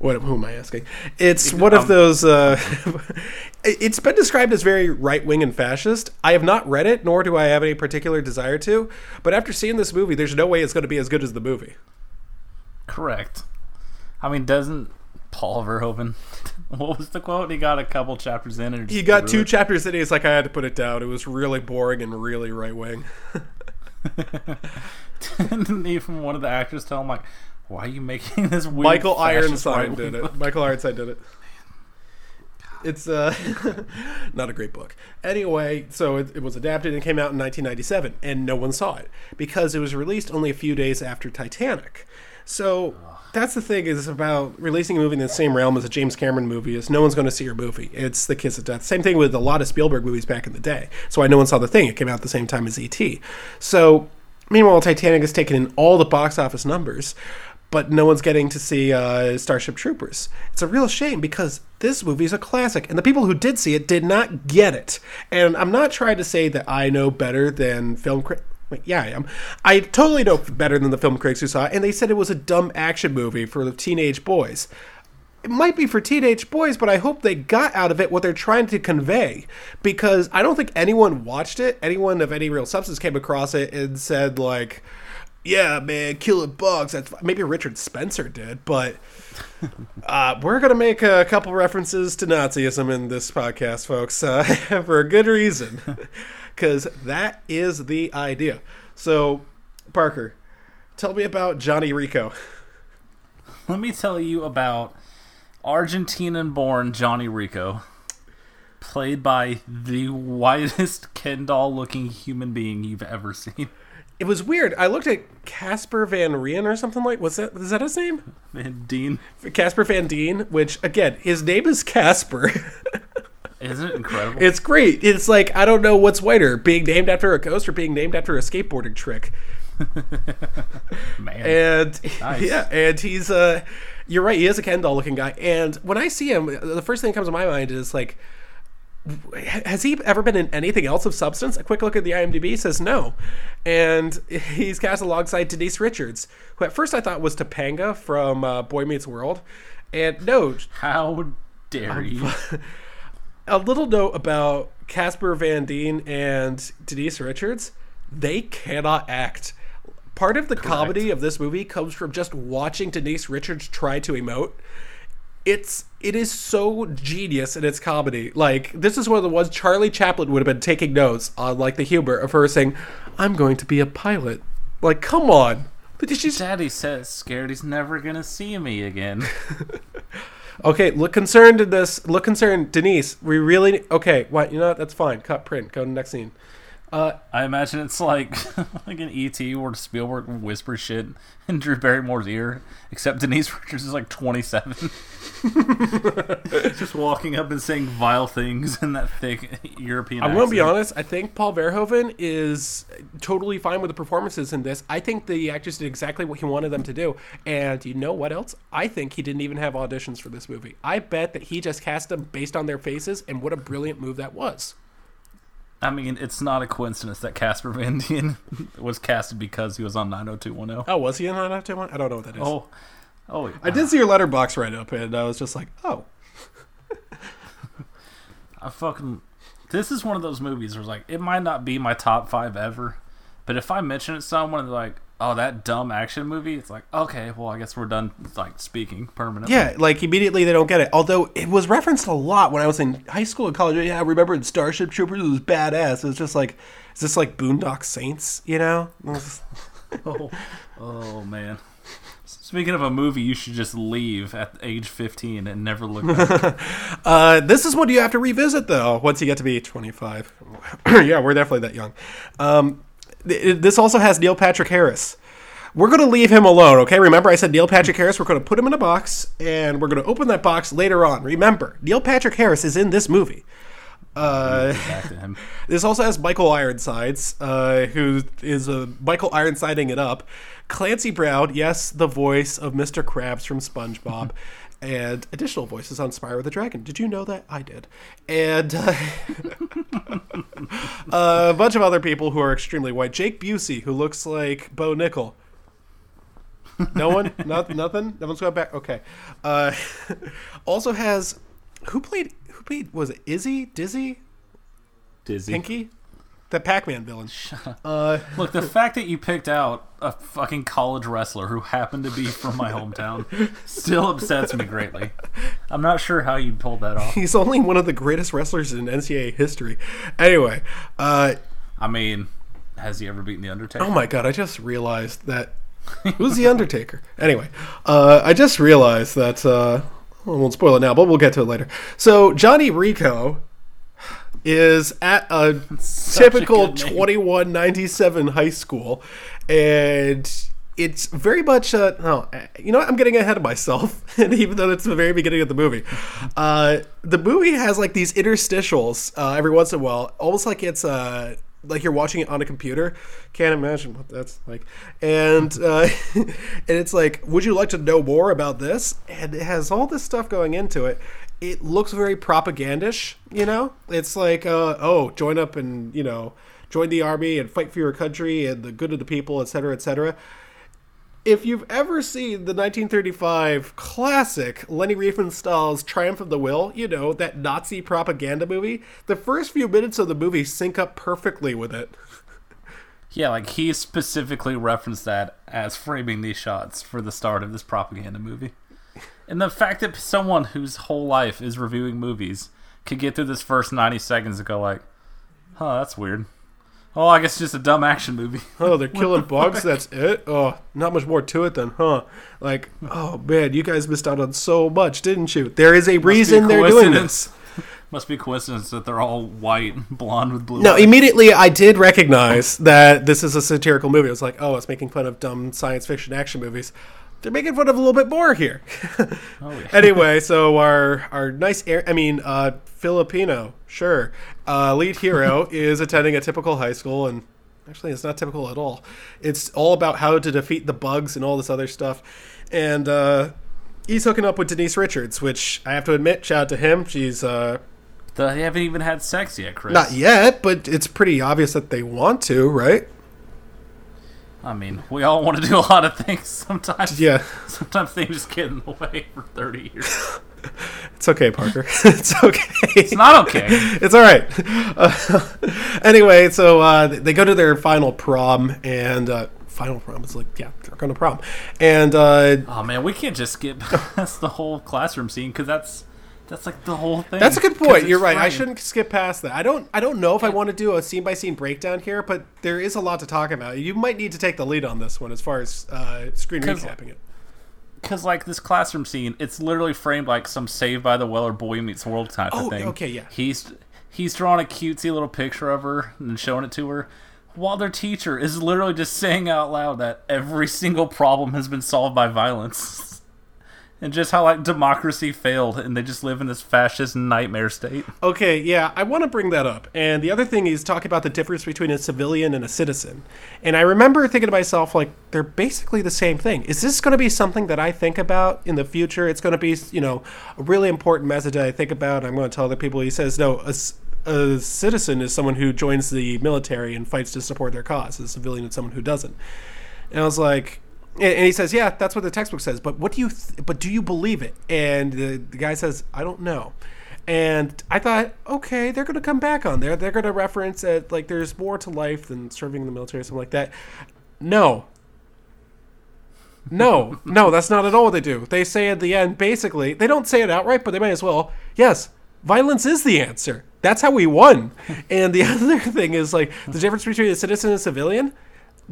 What? Who am I asking? It's one of those. Uh, it's been described as very right wing and fascist. I have not read it, nor do I have any particular desire to. But after seeing this movie, there's no way it's going to be as good as the movie. Correct. I mean, doesn't Paul Verhoeven? What was the quote? He got a couple chapters in and He got two chapters in. He's like, I had to put it down. It was really boring and really right wing. Didn't even one of the actors tell him like, "Why are you making this weird?" Michael Ironside did book?" it. Michael Ironside did it. it's uh, not a great book. Anyway, so it, it was adapted and came out in 1997, and no one saw it because it was released only a few days after Titanic. So that's the thing is about releasing a movie in the same realm as a James Cameron movie is no one's going to see your movie. It's the kiss of death. Same thing with a lot of Spielberg movies back in the day. So why no one saw the thing. It came out at the same time as E.T. So meanwhile, Titanic has taken in all the box office numbers, but no one's getting to see uh, Starship Troopers. It's a real shame because this movie's a classic, and the people who did see it did not get it. And I'm not trying to say that I know better than film critics. Yeah, I am. I totally know better than the film critics who saw it, and they said it was a dumb action movie for the teenage boys. It might be for teenage boys, but I hope they got out of it what they're trying to convey. Because I don't think anyone watched it, anyone of any real substance came across it and said, like, yeah, man, killing bugs. That's fine." maybe Richard Spencer did, but uh, we're gonna make a couple references to Nazism in this podcast, folks, uh, for a good reason, because that is the idea. So, Parker, tell me about Johnny Rico. Let me tell you about Argentinian born Johnny Rico, played by the whitest Ken doll looking human being you've ever seen. It was weird. I looked at Casper Van Rien or something like. Was that is that his name? Van Dean, Casper Van Dien, which again, his name is Casper. isn't it incredible? it's great. It's like I don't know what's whiter, being named after a ghost or being named after a skateboarding trick. Man, And Nice. yeah, and he's uh you're right, he is a Ken doll looking guy. And when I see him, the first thing that comes to my mind is like has he ever been in anything else of substance? A quick look at the IMDb says no. And he's cast alongside Denise Richards, who at first I thought was Topanga from uh, Boy Meets World. And no, how dare you? a little note about Casper Van Dien and Denise Richards. They cannot act. Part of the comedy of this movie comes from just watching Denise Richards try to emote. It's it is so genius in its comedy. Like this is one of the ones Charlie Chaplin would have been taking notes on, like the humor of her saying, "I'm going to be a pilot." Like, come on. But she's Daddy says scared he's never gonna see me again. Okay, look concerned in this. Look concerned, Denise. We really okay. What you know? what? That's fine. Cut print. Go to the next scene. Uh, I imagine it's like like an ET where Spielberg whispers shit in Drew Barrymore's ear, except Denise Richards is like 27. Just walking up and saying vile things in that thick European I'm gonna be honest. I think Paul Verhoeven is totally fine with the performances in this. I think the actors did exactly what he wanted them to do. And you know what else? I think he didn't even have auditions for this movie. I bet that he just cast them based on their faces. And what a brilliant move that was. I mean, it's not a coincidence that Casper Van Dien was casted because he was on 90210. Oh, was he in oh that one? I don't know what that is. Oh, oh, I did uh, see your letterbox right up, and I was just like, oh, I fucking. This is one of those movies where it's like it might not be my top five ever, but if I mention it to someone, they're like, "Oh, that dumb action movie," it's like, okay, well, I guess we're done like speaking permanently. Yeah, like immediately they don't get it. Although it was referenced a lot when I was in high school and college. Yeah, I remember in Starship Troopers it was badass. It was just like, is this like Boondock Saints? You know? Oh, oh man. Speaking of a movie, you should just leave at age 15 and never look back. Uh, this is what you have to revisit though once you get to be 25. yeah, we're definitely that young. Um, this also has Neil Patrick Harris. We're going to leave him alone, okay? Remember, I said Neil Patrick Harris. We're going to put him in a box, and we're going to open that box later on. Remember, Neil Patrick Harris is in this movie. Uh, back to him. This also has Michael Ironsides, uh, who is uh, Michael Ironsiding it up. Clancy Brown, yes, the voice of Mr. Krabs from SpongeBob, and additional voices on Spyro the Dragon. Did you know that? I did. And uh, a bunch of other people who are extremely white. Jake Busey, who looks like Bo Nickal. No one? Not, nothing? No one's going back? Okay. Uh, also has. Who played. Who played. Was it Izzy? Dizzy? Dizzy. Pinky? The Pac-Man villain. Uh, Look, the fact that you picked out a fucking college wrestler who happened to be from my hometown still upsets me greatly. I'm not sure how you pulled that off. he's only one of the greatest wrestlers in NCAA history. Anyway, uh, I mean, has he ever beaten the Undertaker? oh my god, I just realized that who's the Undertaker? Anyway, uh, I just realized that uh, I won't spoil it now, but we'll get to it later. So Johnny Rico is at a a typical good 2197 high school, and it's very much a no, you know what? I'm getting ahead of myself, and even though it's the very beginning of the movie, uh, the movie has like these interstitials uh, every once in a while, almost like it's uh, like you're watching it on a computer. Can't imagine what that's like, and uh, and it's like, would you like to know more about this? And it has all this stuff going into it. It looks very propagandish, you know. It's like, uh, oh, join up and you know, join the army and fight for your country and the good of the people, etc., etc if you've ever seen the 1935 classic Leni Riefenstahl's Triumph of the Will, you know, that Nazi propaganda movie, the first few minutes of the movie sync up perfectly with it. Yeah, like he specifically referenced that as framing these shots for the start of this propaganda movie. And the fact that someone whose whole life is reviewing movies could get through this first 90 seconds and go like, "Huh, that's weird." Oh, I guess it's just a dumb action movie. Oh, they're killing bugs, that's it? Oh, not much more to it then, huh? Like, oh man, you guys missed out on so much, didn't you? There is a reason they're doing this. Must be coincidence that they're all white, blonde with blue. No, eyes. immediately I did recognize that this is a satirical movie. I was like, oh, it's making fun of dumb science fiction action movies. They're making fun of a little bit more here. Oh, yeah. anyway, so our our nice, air, I mean, uh, Filipino, sure, uh, lead hero is attending a typical high school, and actually, it's not typical at all. It's all about how to defeat the bugs and all this other stuff, and uh, he's hooking up with Denise Richards, which I have to admit, shout out to him. She's uh, They haven't even had sex yet, Chris. not yet, but it's pretty obvious that they want to, right? I mean, we all want to do a lot of things sometimes. Yeah. Sometimes things just get in the way for 30 years. It's okay, Parker. it's okay. It's not okay. it's all right. Uh, anyway, so uh, they go to their final prom, and uh, final prom It's like, yeah, they're going to prom, and uh, Oh man, we can't just skip past the whole classroom scene because that's that's like the whole thing. that's a good point. You're right. I shouldn't skip past that. I don't. I don't know if I want to do a scene by scene breakdown here, but there is a lot to talk about. You might need to take the lead on this one as far as uh, screen recapping it. Because like this classroom scene, it's literally framed like some Saved by the Bell or Boy Meets World type Oh, of thing. okay, yeah. He's he's drawing a cutesy little picture of her and showing it to her, while their teacher is literally just saying out loud that every single problem has been solved by violence. And just how like democracy failed, and they just live in this fascist nightmare state. Okay, yeah, I want to bring that up. And the other thing is talk about the difference between a civilian and a citizen. And I remember thinking to myself, like, they're basically the same thing. Is this going to be something that I think about in the future? It's going to be, you know, a really important message that I think about. I'm going to tell other people. He says, no, a citizen is someone who joins the military and fights to support their cause. A civilian is someone who doesn't. And I was like, and he says, "Yeah, that's what the textbook says." But what do you? Th- but do you believe it? And the, the guy says, "I don't know." And I thought, okay, they're going to come back on there. They're going to reference that like there's more to life than serving in the military or something like that. No. No, no, that's not at all what they do. They say at the end, basically, they don't say it outright, but they might as well. Yes, violence is the answer. That's how we won. And the other thing is like the difference between a citizen and a civilian.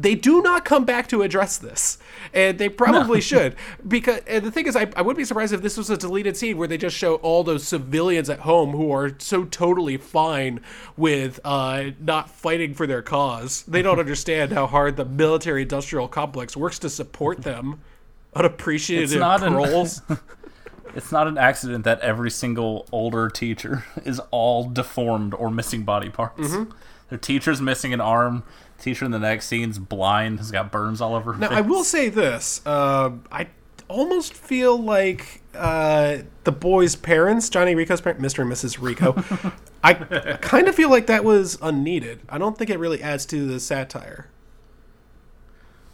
They do not come back to address this, and they probably should. Because and the thing is, I, I would be surprised if this was a deleted scene where they just show all those civilians at home who are so totally fine with uh, not fighting for their cause. They don't understand how hard the military-industrial complex works to support them. Unappreciated It's not an- It's not an accident that every single older teacher is all deformed or missing body parts. Mm-hmm. Their teacher's missing an arm. Teacher in the next scene's blind, has got burns all over her Now, face. I will say this: uh, I almost feel like uh, the boy's parents, Johnny Rico's parents, Mr. and Mrs. Rico, I kind of feel like that was unneeded. I don't think it really adds to the satire.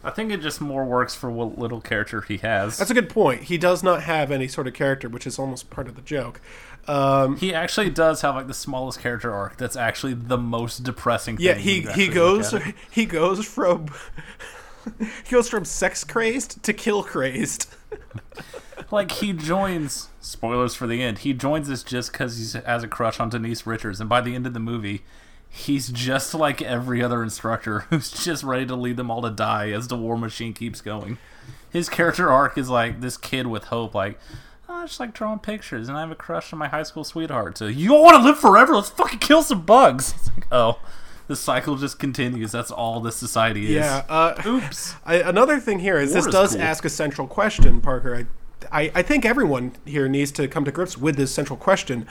I think it just more works for what little character he has. That's a good point. He does not have any sort of character, which is almost part of the joke. Um, he actually does have like the smallest character arc. That's actually the most depressing. yeah, thing he he goes look at it. he goes from he goes from sex crazed to kill crazed. like he joins. Spoilers for the end. He joins us just because he has a crush on Denise Richards, and by the end of the movie, he's just like every other instructor who's just ready to lead them all to die as the war machine keeps going. His character arc is like this kid with hope, like. "Oh, just like drawing pictures, and I have a crush on my high school sweetheart. So you don't want to live forever? Let's fucking kill some bugs. It's like, oh, the cycle just continues. That's all this society is. Yeah. Uh, Oops. I, another thing here is War this is does cool. ask a central question, Parker. I, I, I think everyone here needs to come to grips with this central question.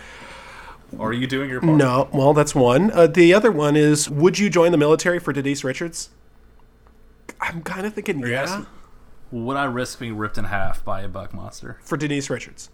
Are you doing your part? No, well, that's one. Uh, the other one is Would you join the military for Denise Richards? I'm kind of thinking, yeah, asking- Would I risk being ripped in half by a bug monster? for Denise Richards.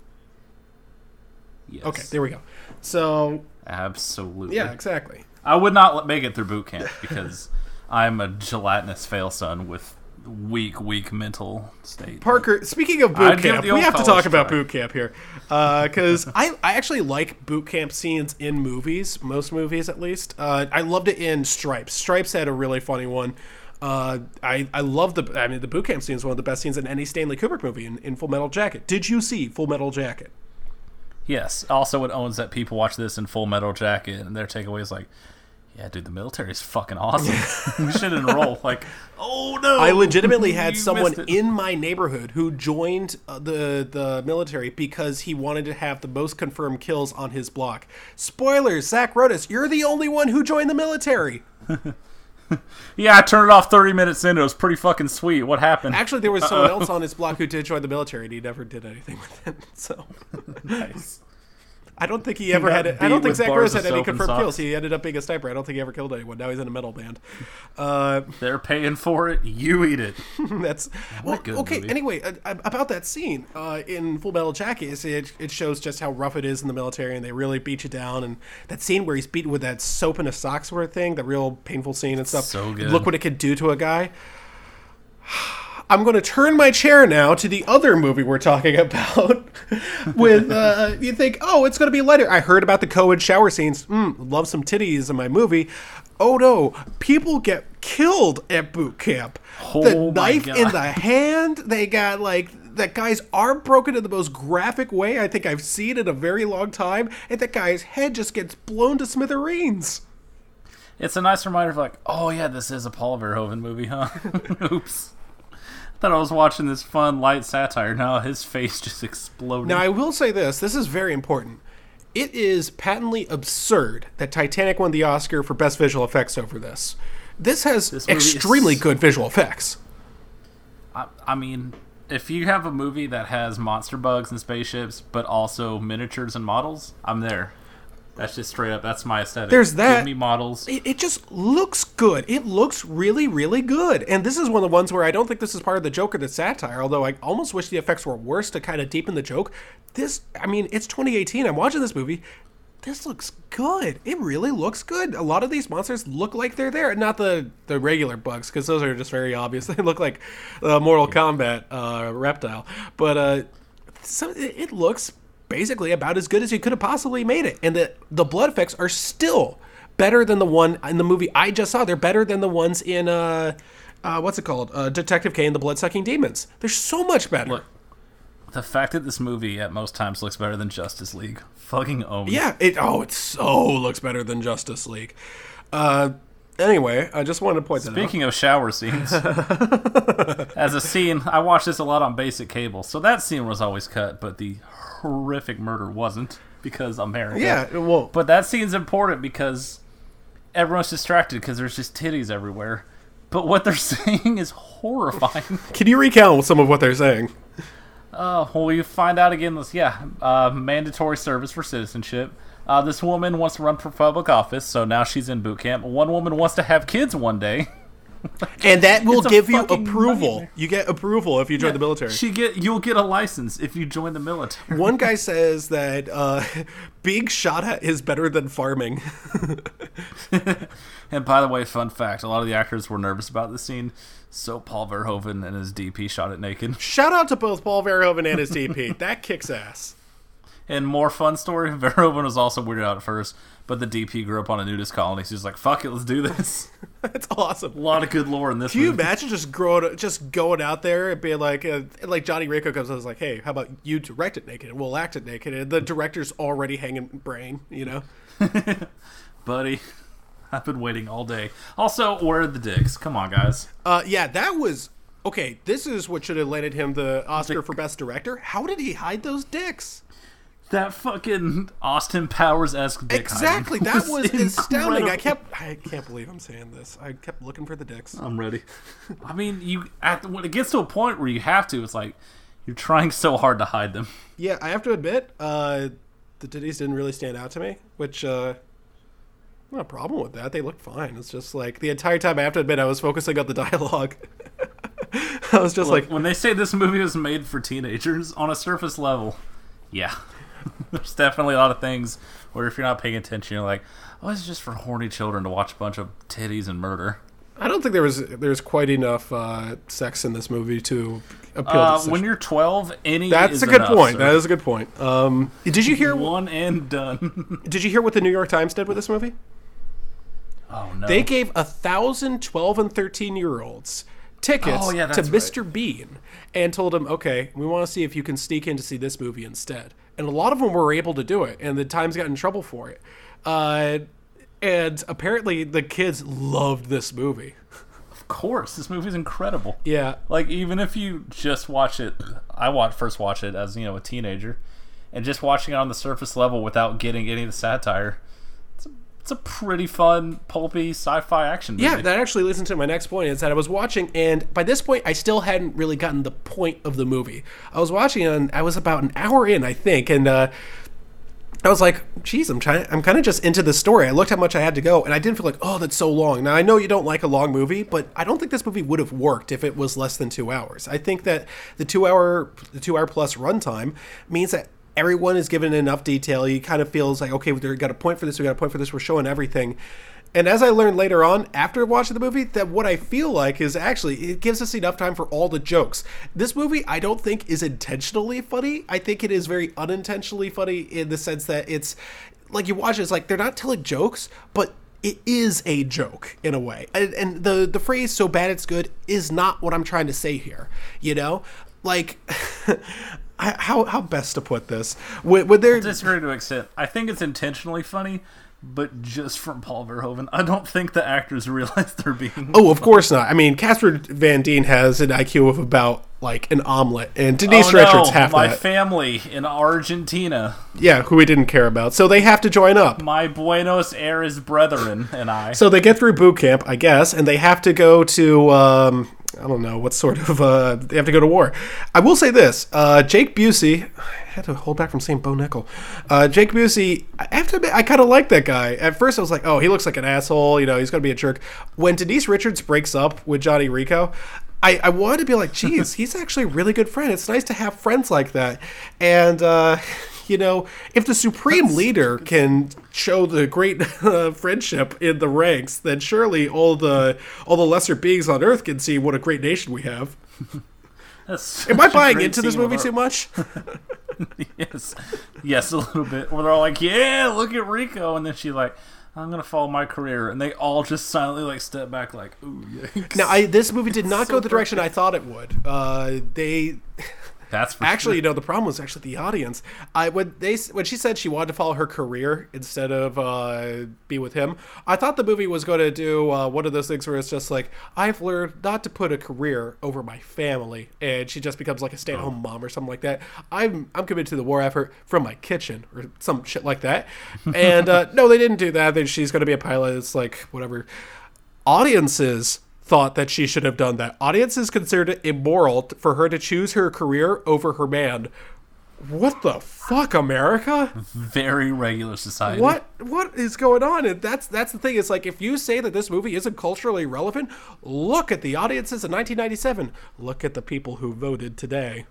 Yes. Okay, there we go. So, Absolutely. yeah, exactly. I would not make it through boot camp because I'm a gelatinous fail son with weak, weak mental state. Parker, speaking of boot camp, we have to talk about try. boot camp here. Because I, I actually like boot camp scenes in movies, most movies at least. Uh, I loved it in Stripes. Stripes had a really funny one. Uh, I, I love the, I mean, the boot camp scene is one of the best scenes in any Stanley Kubrick movie in, in Full Metal Jacket. Did you see Full Metal Jacket? Yes. Also, it owns that people watch this in Full Metal Jacket, and their takeaway is like, "Yeah, dude, the military is fucking awesome. we should enroll." Like, oh no! I legitimately had someone in my neighborhood who joined uh, the the military because he wanted to have the most confirmed kills on his block. Spoilers, Zach Rodas, you're the only one who joined the military. Yeah, I turned it off 30 minutes in. It was pretty fucking sweet. What happened? Actually, there was someone else on his block who did join the military, and he never did anything with it. So nice. I don't think he ever got had. It. I don't think Zach of had any confirmed kills. He ended up being a sniper. I don't think he ever killed anyone. Now he's in a metal band. Uh, They're paying for it. You eat it. That's well, good okay. movie. Anyway, uh, about that scene uh, in Full Metal Jacket, it, it shows just how rough it is in the military, and they really beat you down. And that scene where he's beaten with that soap in a sock sort of thing, the real painful scene and stuff. So good. Look what it could do to a guy. I'm going to turn my chair now to the other movie we're talking about. with uh, you think, oh, it's going to be lighter. I heard about the co-ed shower scenes. Mm, love some titties in my movie. Oh no, people get killed at boot camp. the Oh my knife in the hand. They got like that guy's arm broken in the most graphic way I think I've seen in a very long time, and that guy's head just gets blown to smithereens. It's a nice reminder of like, oh yeah, this is a Paul Verhoeven movie, huh? Oops. Thought I was watching this fun light satire. No, his face just exploded. Now, I will say this this is very important. It is patently absurd that Titanic won the Oscar for Best Visual Effects over this. This has movie is extremely so- good visual effects. I, I mean, if you have a movie that has monster bugs and spaceships, but also miniatures and models, I'm there. That's just straight up. That's my aesthetic. There's that. Give me models. It, it just looks good. It looks really, really good. And this is one of the ones where I don't think this is part of the joke or the satire, although I almost wish the effects were worse to kind of deepen the joke. This, I mean, it's 2018. I'm watching this movie. This looks good. It really looks good. A lot of these monsters look like they're there. Not the, the regular bugs, because those are just very obvious. They look like uh, Mortal Kombat uh, reptile. But uh, so it, it looks basically about as good as you could have possibly made it. And the the blood effects are still better than the one in the movie I just saw. They're better than the ones in uh, uh what's it called? Uh, Detective K and the Blood Sucking Demons. They're so much better. Look, the fact that this movie at most times looks better than Justice League, fucking own. Yeah, it oh it so looks better than Justice League. Uh anyway, I just wanted to point that out. Speaking of shower scenes, as a scene, I watched this a lot on basic cable, so that scene was always cut, but the horrific murder wasn't because America. Yeah, it won't. But that scene's important because everyone's distracted because there's just titties everywhere. But what they're saying is horrifying. Can you recount some of what they're saying? Uh, well, we find out again. This, yeah, uh, mandatory service for citizenship. Uh, this woman wants to run for public office, so now she's in boot camp. One woman wants to have kids one day. And that will It's give you approval. nightmare. You get approval if you join the military. She get you'll get a license if you join the military. One guy says that uh, being shot at is better than farming. And by the way, fun fact: a lot of the actors were nervous about this scene, so Paul Verhoeven and his DP shot it naked. Shout out to both Paul Verhoeven and his DP. that kicks ass. And more fun story: Verhoeven was also weirded out at first, but the DP grew up on a nudist colony, so he's like, "Fuck it, let's do this." That's awesome. a lot of good lore in this. Can you imagine just growing, just going out there and being like, uh, like Johnny Rico comes and is like, "Hey, how about you direct it naked and we'll act it naked?" And the director's already hanging brain, you know. buddy? I've been waiting all day. Also, where are the dicks? Come on, guys. Uh, yeah, that was Okay, this is what should have landed him the Oscar for Best Director. How did he hide those dicks? That fucking Austin Powers esque dick Exactly, that was astounding. I kept, I can't believe I'm saying this. I kept looking for the dicks. I'm ready. I mean, you at when it gets to a point where you have to, it's like you're trying so hard to hide them. Yeah, I have to admit, uh, the titties didn't really stand out to me, which, uh, not a problem with that. They looked fine. It's just like the entire time I have to admit I was focusing on the dialogue. I was just Look, like, when they say this movie was made for teenagers on a surface level, yeah, there's definitely a lot of things where if you're not paying attention, you're like, oh, it's just for horny children to watch a bunch of titties and murder. I don't think there was there's quite enough uh, sex in this movie to appeal Uh, to when you're 12, any That's a good enough, point. sir. That is a good point. Um, did you hear? one and done. Did you hear what the New York Times did with this movie? oh no, They gave a thousand 12 and 13 year olds tickets Oh, yeah, to right. Mr. Bean and told him, okay, we want to see if you can sneak in to see this movie instead. And a lot of them were able to do it, and the Times got in trouble for it. Uh, and apparently, the kids loved this movie. of course, this movie is incredible. Yeah, Like even if you just watch it, I watched first watch it as you know a teenager, and just watching it on the surface level without getting any of the satire, it's a pretty fun pulpy sci-fi action movie. Yeah, that actually leads into my next point is that I was watching, and by this point, I still hadn't really gotten the point of the movie. I was watching, and I was about an hour in, I think, and uh, I was like, "Geez, I'm trying. I'm kind of just into the story." I looked how much I had to go, and I didn't feel like, "Oh, that's so long." Now I know you don't like a long movie, but I don't think this movie would have worked if it was less than two hours. I think that the two hour, the two hour plus runtime means that everyone is given enough detail. You kind of feels like, okay, we got a point for this. We got a point for this. We're showing everything. And as I learned later on, after watching the movie, that what I feel like is actually it gives us enough time for all the jokes. This movie, I don't think is intentionally funny. I think it is very unintentionally funny in the sense that it's like you watch it, it's like they're not telling jokes, but it is a joke in a way. And, and the the phrase "so bad it's good" is not what I'm trying to say here. You know, like. I- How, how best to put this? Would, would there disagree to extent. I think it's intentionally funny, but just from Paul Verhoeven. I don't think the actors realize they're being. Oh, of course not. I mean, Casper Van Dien has an IQ of about like an omelet, and Denise Oh, no, Richards half my that. family in Argentina, yeah, who we didn't care about. So they have to join up. my Buenos Aires brethren, and I. So they get through boot camp, I guess, and they have to go to um, I don't know what sort of uh, they have to go to war. I will say this: uh, Jake Busey. I had to hold back from saying Bo Nickal. Uh, Jake Busey. I have to admit, I kind of like that guy. At first, I was like, "Oh, he looks like an asshole." You know, he's gonna be a jerk. When Denise Richards breaks up with Johnny Rico. I, I wanted to be like, geez, he's actually a really good friend. It's nice to have friends like that. And, uh, you know, if the supreme leader can show the great uh, friendship in the ranks, then surely all the all the lesser beings on Earth can see what a great nation we have. Am I buying into this movie too much? yes, yes, a little bit. Where they're all like, "Yeah, look at Rico," and then she's like, "I'm gonna follow my career," and they all just silently like step back, like, "Ooh, yikes." Now, I, this movie did not So go the direction I thought it would. Uh, they That's Actually, you know, the problem was actually the audience. I when they when she said she wanted to follow her career instead of uh, be with him, I thought the movie was going to do uh, one of those things where it's just like I've learned not to put a career over my family, and she just becomes like a stay-at-home mom or something like that. I'm I'm committed to the war effort from my kitchen or some shit like that. And uh, no, they didn't do that. Then she's going to be a pilot. It's like whatever. Audiences thought that she should have done that. Audiences considered it immoral for her to choose her career over her man. What the fuck, America? very regular society. What what is going on? And that's that's the thing. It's like if you say that this movie isn't culturally relevant, look at the audiences in 1997. Look at the people who voted today.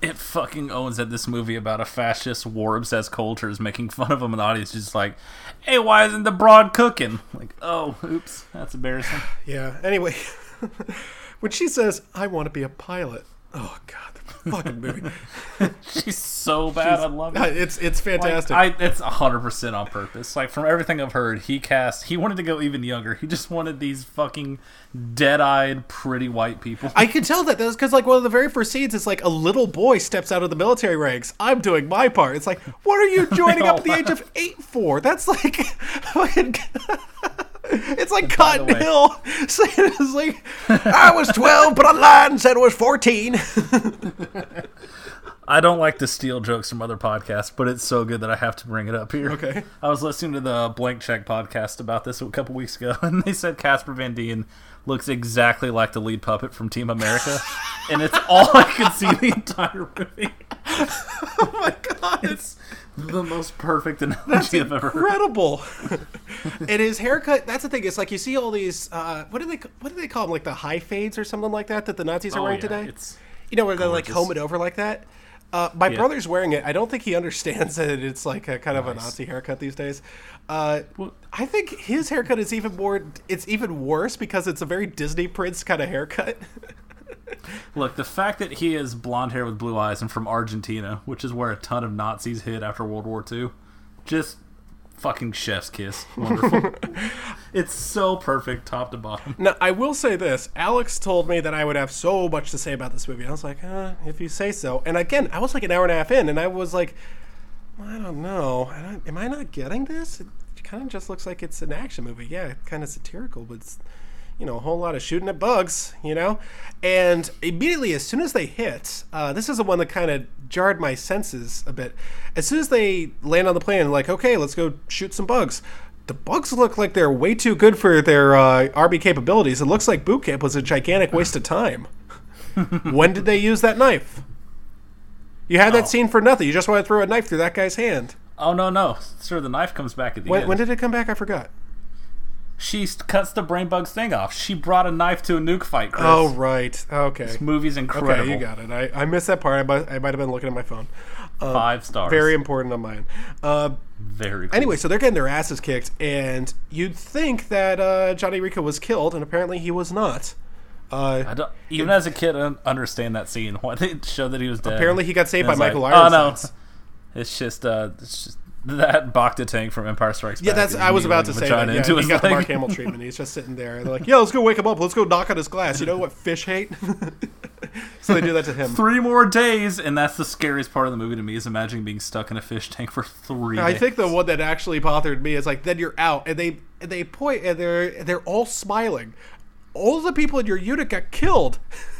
It fucking owns that this movie about a fascist, war obsessed culture is making fun of him, and the audience is just like, "Hey, why isn't the broad cooking?" Like, oh, oops, that's embarrassing. Yeah. Anyway, when she says, "I want to be a pilot," oh god, the fucking movie. She's so bad. I love it. It's it's Like, fantastic. I, it's hundred percent on purpose. Like from everything I've heard, he cast. He wanted to go even younger. He just wanted these fucking dead-eyed, pretty white people. I can tell that that's because like one of the very first scenes is like a little boy steps out of the military ranks. I'm doing my part. It's like, what are you joining up at the age of eight for? That's like, fucking- It's like Cotton Hill saying it's like I was twelve, but I lied and said it was fourteen. I don't like to steal jokes from other podcasts, but it's so good that I have to bring it up here. Okay. I was listening to the Blank Check podcast about this a couple weeks ago, and they said Casper Van Dien looks exactly like the lead puppet from Team America, and it's all I could see the entire movie. oh my god, It's the most perfect analogy I've ever heard. incredible. and his haircut. That's the thing. It's like you see all these. Uh, what do they? What do they call them? Like the high fades or something like that that the Nazis are Oh, wearing yeah, today. It's You know where they like comb it over like that. Uh, my Yeah. brother's wearing it. I don't think he understands that it's like a kind of a Nazi haircut these days. Uh, Well- I think his haircut is even more. It's even worse because it's a very Disney Prince kind of haircut. Look, the fact that he has blonde hair with blue eyes and from Argentina, which is where a ton of Nazis hid after World War II, just fucking chef's kiss. Wonderful. it's so perfect, top to bottom. now, I will say this: Alex told me that I would have so much to say about this movie. I was like, uh, if you say so. And again, I was like an hour and a half in, and I was like, I don't know. I don't, am I not getting this? It kind of just looks like it's an action movie. Yeah, kind of satirical, but it's you know a whole lot of shooting at bugs. You know, and immediately as soon as they hit, uh, this is the one that kind of jarred my senses a bit. As soon as they land on the plane, like okay, let's go shoot some bugs. The bugs look like they're way too good for their uh, army capabilities. It looks like boot camp was a gigantic waste of time. when did they use that knife? You had that Oh. scene for nothing. You just want to throw a knife through that guy's hand. Oh no, no, sir, the knife comes back at the When, end. when did it come back? I forgot. She cuts the brain bug's thing off. She brought a knife to a nuke fight. Chris. Oh, right. Okay. this movie's incredible. Okay, you got it. I, I missed that part. I might, I might have been looking at my phone. Five stars. Very important on mine. Uh, very. Cool. anyway, so they're getting their asses kicked, and you'd think that uh, Johnny Rico was killed, and apparently he was not. Uh, I don't, even as a kid, I don't understand that scene. Why they show that he was dead? apparently he got saved by like, Michael Oh no, it's just uh, it's just that Bacta tank from Empire Strikes Back. Yeah, that's. I was about to say that. Yeah, into he got the. Mark Hamill treatment. He's just sitting there. They're like, "Yeah, let's go wake him up. Let's go knock on his glass." You know what fish hate? so they do that to him. Three more days, and that's the scariest part of the movie to me is imagining being stuck in a fish tank for three. I days. think the one that actually bothered me is like, then you're out, and they and they point, and they're they're all smiling. All the people in your unit got killed.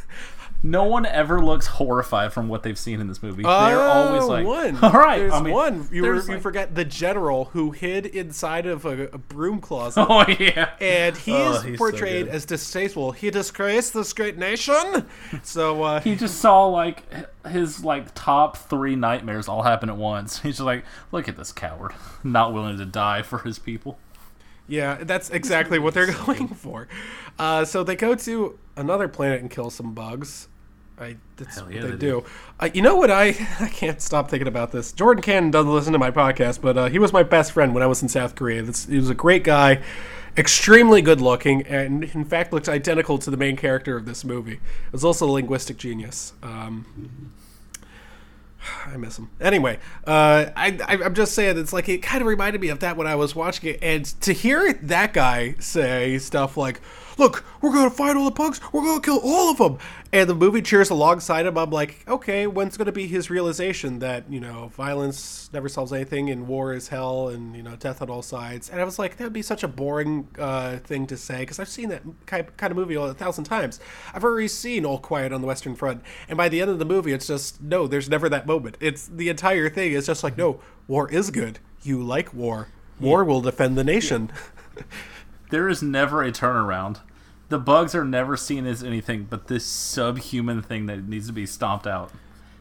no one ever looks horrified from what they've seen in this movie. They're always Uh, like, one. "All right." There's I mean, one. You, were, you like- forget the general who hid inside of a, a broom closet. Oh yeah. And he Oh, is he's so portrayed good. as distasteful. He disgraced this great nation. So uh, he just saw like his like top three nightmares all happen at once. He's just like, look at this coward, not willing to die for his people. Yeah, that's exactly what they're going for. Uh, so they go to another planet and kill some bugs. I, that's Hell what yeah, they, they do. Uh, you know what? I I can't stop thinking about this. Jordan Cannon doesn't listen to my podcast, but uh, he was my best friend when I was in South Korea. That's, he was a great guy, extremely good looking, and in fact looks identical to the main character of this movie. He was also a linguistic genius. Um, I miss him. Anyway, uh, I, I I'm just saying it's like it kind of reminded me of that when I was watching it, and to hear that guy say stuff like, "Look, we're gonna fight all the punks. We're gonna kill all of them," and the movie cheers alongside him. I'm like, okay, when's gonna be his realization that you know violence never solves anything and war is hell and you know death on all sides? And I was like, that'd be such a boring uh, thing to say because I've seen that kind of movie a thousand times. I've already seen All Quiet on the Western Front, and by the end of the movie, it's just no, there's never that moment. It's the entire thing is just like, no, war is good. You like war. War will defend the nation. There is never a turnaround. The bugs are never seen as anything but this subhuman thing that needs to be stomped out.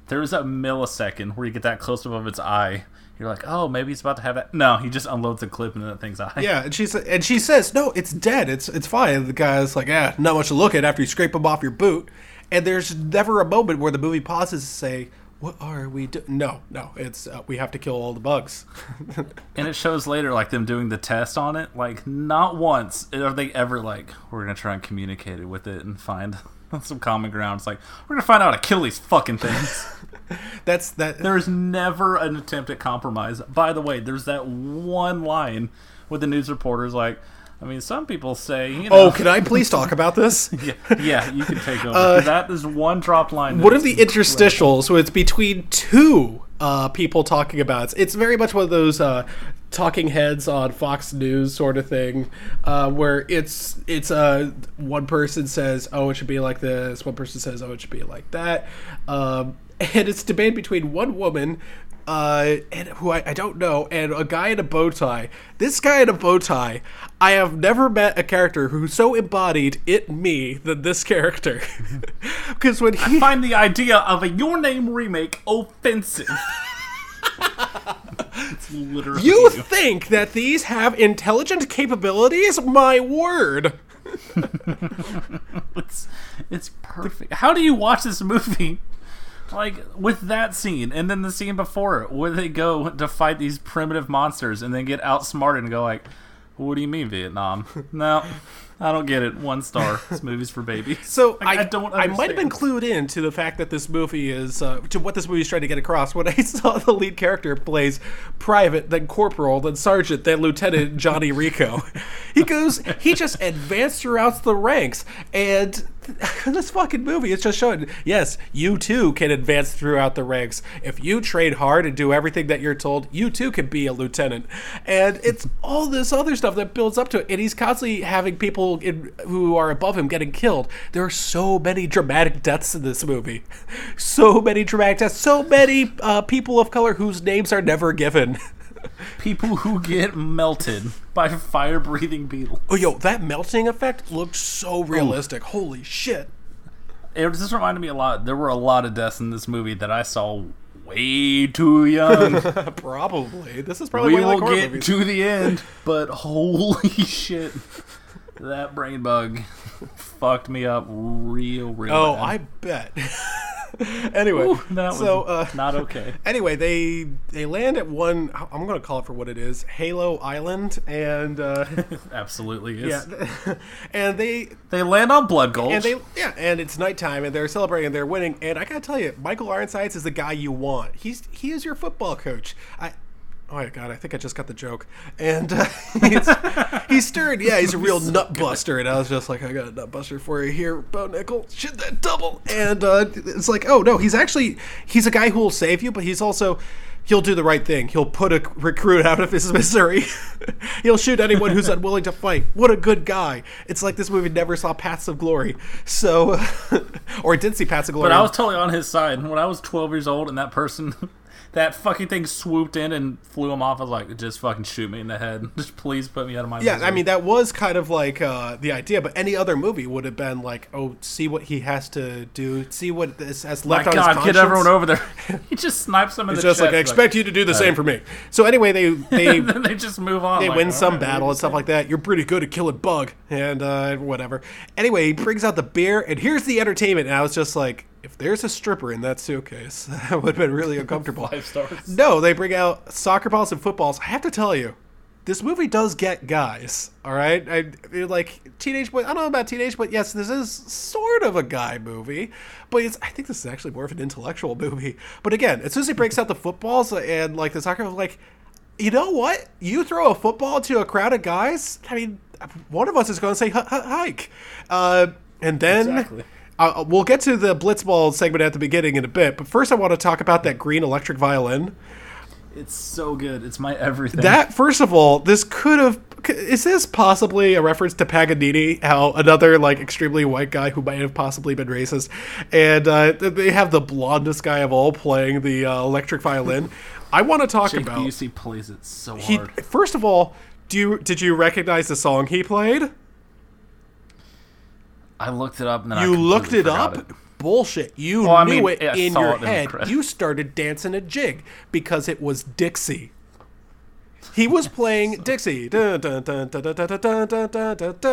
There is a millisecond where you get that close up of its eye. You're like, oh, maybe he's about to have that. No, he just unloads a clip into that thing's eye. Yeah, and she's and she says, "No, it's dead. It's it's fine." The guy's like, "Yeah, not much to look at after you scrape them off your boot." And there's never a moment where the movie pauses to say, "What are we doing?" No, no, it's uh, we have to kill all the bugs. And it shows later, like them doing the test on it. Like, not once are they ever like, we're gonna try and communicate it with it and find some common ground. It's like we're gonna find out how to kill these fucking things. That's that. There is never an attempt at compromise. By the way, there's that one line with the news reporters like, I mean, some people say, you know, Oh, can I please talk about this? yeah, yeah, you can take over. 'Cause that is one drop line. One of the interstitials, so it's between two uh, people talking about it. It's very much one of those uh, talking heads on Fox News sort of thing, uh, where it's it's uh, one person says, "Oh, it should be like this," one person says, "Oh, it should be like that," um, and it's debate between one woman. Uh, and who I, I don't know, and a guy in a bow tie. This guy in a bow tie, I have never met a character who so embodied it me than this character. Because when he I Find the idea of a Your Name remake offensive. it's literally You think that these have intelligent capabilities? My word. It's, it's perfect. How do you watch this movie? Like with that scene and then the scene before it, where they go to fight these primitive monsters and then get outsmarted and go like, "What do you mean Vietnam? No, I don't get it. One star. This movie's for babies." So Like, I, I don't I might have been clued in to the fact that this movie is uh, to what this movie is trying to get across. When I saw the lead character plays private, then corporal, then sergeant, then lieutenant Johnny Rico, he goes he just advanced throughout the ranks, and this fucking movie is just showing yes, you too can advance throughout the ranks if you train hard and do everything that you're told. You too can be a lieutenant, and it's all this other stuff that builds up to it. And he's constantly having people in, who are above him getting killed. There are so many dramatic deaths in this movie, so many dramatic deaths, so many uh, people of color whose names are never given. People who get melted by fire-breathing beetles. Oh, yo, that melting effect looked so realistic. Holy shit. It just reminded me a lot. There were a lot of deaths in this movie that I saw way too young. Probably. This is probably we why I like will get movies. to the end, but holy shit, that brain bug fucked me up real, real. Oh, bad. I bet. anyway, Ooh, that was so uh, not okay. anyway, they they land at one. I'm going to call it for what it is, Halo Island, and uh, Absolutely is. yeah, and they They land on Blood Gulch. and they yeah, and it's nighttime, and they're celebrating, and they're winning, and I gotta tell you, Michael Ironsides is the guy you want. He's he is your football coach. I. Oh my god! I think I just got the joke, and uh, he's, he's stirred. Yeah, he's a real nut buster, and I was just like, I got a nut buster for you here, Bo Nickal. Should that double? And uh, it's like, oh no, he's actually he's a guy who will save you, but he's also he'll do the right thing. He'll put a recruit out of his misery. he'll shoot anyone who's unwilling to fight. What a good guy! It's like this movie never saw Paths of Glory, so or it did see Paths of Glory. but I was totally on his side. When I was 12 years old and that person, that fucking thing swooped in and flew him off, I was like, just fucking shoot me in the head. Just please put me out of my Yeah, misery. I mean that was kind of like uh, the idea, but any other movie would have been like, oh, see what he has to do, see what this has My left on his conscience. get everyone over there. he just snipes them in It's the just like I expect you to do the same for me. So anyway, they they they just move on. they like, win some right, battle and stuff like that. You're pretty good at killing bug and uh, whatever. Anyway, he brings out the beer, and here's the entertainment. And I was just like, if there's a stripper in that suitcase, that would have been really uncomfortable. Five stars. No, they bring out soccer balls and footballs. I have to tell you, this movie does get guys. All right, I like teenage boy. I don't know about teenage, but yes, this is sort of a guy movie. But it's I think this is actually more of an intellectual movie. But again, as soon as he breaks out the footballs and like the soccer, like you know what? You throw a football to a crowd of guys. I mean, one of us is going to say "Hi- hi- hike, uh, and then. Exactly. Uh, we'll get to the blitzball segment at the beginning in a bit, but first I want to talk about that green electric violin. It's so good. It's my everything. That first of all, this could have is this possibly a reference to Paganini, how another like extremely white guy who might have possibly been racist, and uh, they have the blondest guy of all playing the uh, electric violin. I want to talk Jake about Busey plays it so he. hard. First of all, do you did you recognize the song he played? I looked it up and then I You looked it up. Bullshit. You Well, I knew mean, it I in your it head. credits. You started dancing a jig because it was Dixie. He was playing Dixie.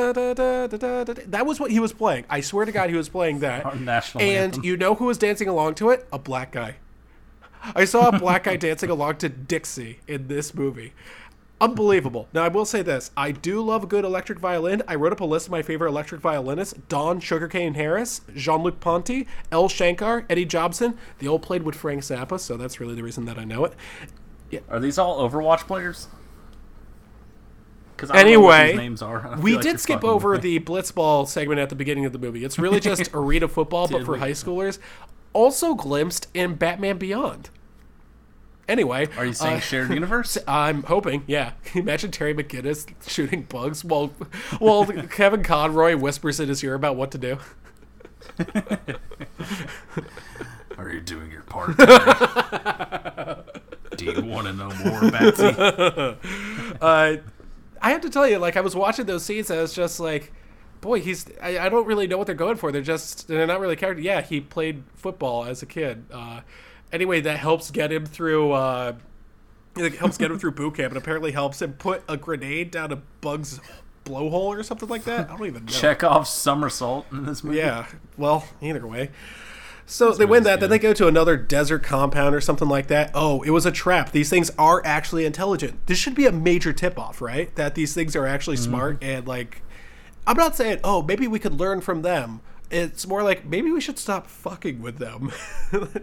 That was what he was playing. I swear to God, he was playing that. Our national and anthem. you know who was dancing along to it? A black guy. I saw a black guy dancing along to Dixie in this movie. Unbelievable. Now, I will say this. I do love a good electric violin. I wrote up a list of my favorite electric violinists Don Sugarcane Harris, Jean Luc Ponty, L. Shankar, Eddie Jobson. They all played with Frank Zappa, so that's really the reason that I know it. Are these all Overwatch players? Because Anyway, names are. We like did skip over the blitzball segment at the beginning of the movie. It's really just arena football, but for high schoolers. Also glimpsed in Batman Beyond. Anyway, Are you saying uh, shared universe? I'm hoping, yeah. Imagine Terry McGinnis shooting bugs while while Kevin Conroy whispers in his ear about what to do. Are you doing your part? Do you want to know more, Batsy? Uh, I have to tell you, like I was watching those scenes, and I was just like, boy, he's. I, I don't really know what they're going for. They're just they're not really character. Yeah, he played football as a kid. Uh, anyway, that helps get him through. Uh, it helps get him through boot camp, and apparently helps him put a grenade down a bug's blowhole or something like that. I don't even know. Chekhov's somersault in this movie. Yeah. Well, either way. So they win that. Then they go to another desert compound or something like that. Oh, it was a trap. These things are actually intelligent. This should be a major tip off, right? That these things are actually smart and like. I'm not saying, oh, maybe we could learn from them. It's more like maybe we should stop fucking with them.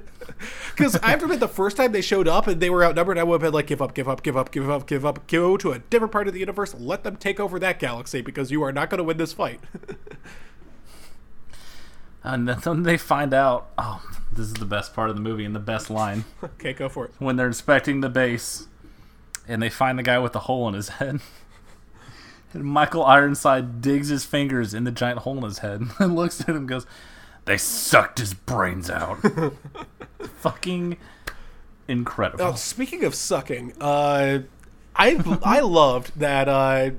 Because I have to admit, the first time they showed up and they were outnumbered, I would have been like, give up, give up, give up, give up, give up, go to a different part of the universe, let them take over that galaxy because you are not going to win this fight. And then they find out. Oh, this is the best part of the movie and the best line okay, go for it. when they're inspecting the base, and they find the guy with the hole in his head. And Michael Ironside digs his fingers in the giant hole in his head and looks at him and goes, They sucked his brains out. Fucking incredible. Now, speaking of sucking, uh, I I loved that uh,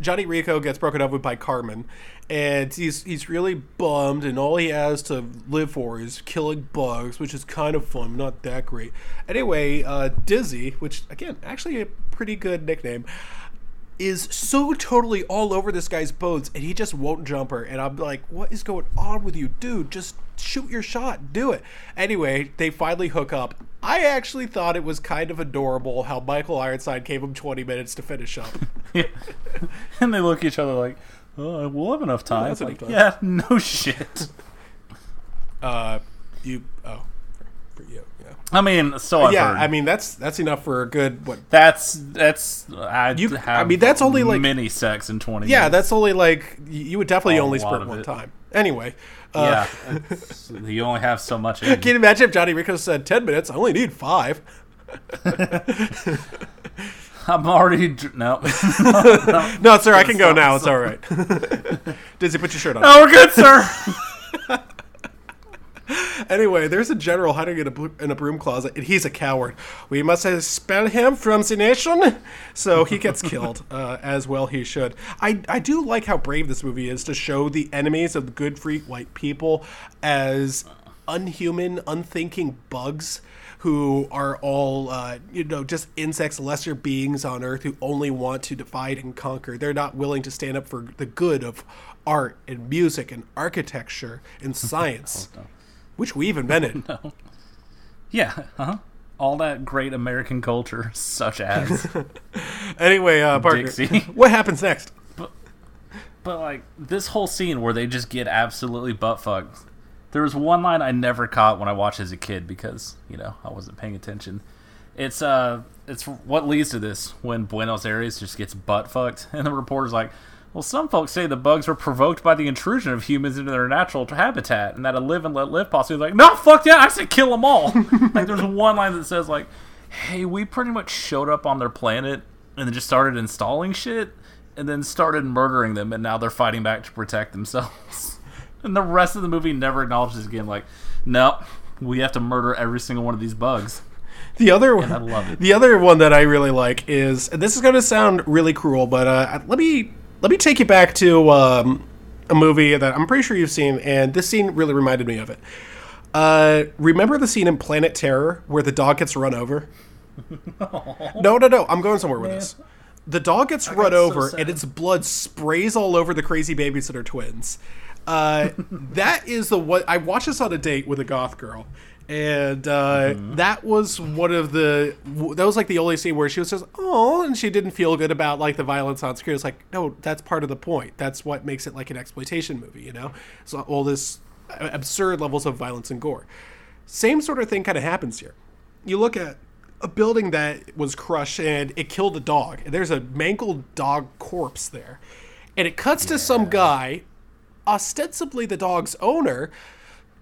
Johnny Rico gets broken up with by Carmen, and he's he's really bummed, and all he has to live for is killing bugs, which is kind of fun, not that great. Anyway, uh, Dizzy, which again actually a pretty good nickname. Is so totally all over this guy's bones, and he just won't jump her. And I'm like, "What is going on with you, dude? Just shoot your shot, do it." Anyway, they finally hook up. I actually thought it was kind of adorable how Michael Ironside gave him 20 minutes to finish up. Yeah. and they look at each other like, oh, we'll have enough time. that's Like, enough yeah, no shit. Uh, you oh, for you, yeah, I mean, so I've yeah. heard. I mean, that's that's enough for a good what? that's that's I You- have I mean, that's only, like- mini sex in twenty. Yeah, minutes. that's only like you would definitely A only of one it. time. Anyway, uh, yeah. you only have so much. In. Can you imagine if Johnny Rico said 10 minutes? I only need five. I'm already dr- no. No, sir, I can go now. It's all right. Dizzy, put your shirt on. oh, we're good, sir. Anyway, there's a general hiding in a, blo- in a broom closet, and he's a coward. We must expel him from the nation. So he gets killed, uh, as well he should. I, I do like how brave this movie is to show the enemies of the good free white people as unhuman, unthinking bugs who are all, uh, you know, just insects, lesser beings on Earth who only want to divide and conquer. They're not willing to stand up for the good of art and music and architecture and science which we've invented. yeah. Uh-huh. All that great American culture, such as. anyway, uh, Parker, Dixie. what happens next? But, But like this whole scene where they just get absolutely butt fucked. There was one line I never caught when I watched as a kid because you know I wasn't paying attention. It's uh, it's what leads to this when Buenos Aires just gets butt fucked, and the reporter's like, "Well, some folks say the bugs were provoked by the intrusion of humans into their natural habitat, and that a live and let live policy." is like, "No, fuck that! I said kill them all." like, there's one line that says like, "Hey, we pretty much showed up on their planet and then just started installing shit." and then started murdering them, and now they're fighting back to protect themselves. and the rest of the movie never acknowledges again, like, nope, we have to murder every single one of these bugs. The other one I love it. the other one that I really like is and this is going to sound really cruel, but uh, let me let me take you back to um, a movie that I'm pretty sure you've seen, and this scene really reminded me of it. Uh, remember the scene in Planet Terror where the dog gets run over? No, no, no. I'm going somewhere with this. The dog gets run got so over, sad. and its blood sprays all over the crazy babies that are twins. Uh, that is the what I watched this on a date with a goth girl, and uh, Mm-hmm. that was one of the that was like the only scene where she was just oh, and she didn't feel good about like the violence on screen. It's like no, that's part of the point. That's what makes it like an exploitation movie, you know. So all this absurd levels of violence and gore. Same sort of thing kind of happens here. You look at a building that was crushed and it killed a dog. And there's a mangled dog corpse there. And it cuts to some guy, ostensibly the dog's owner,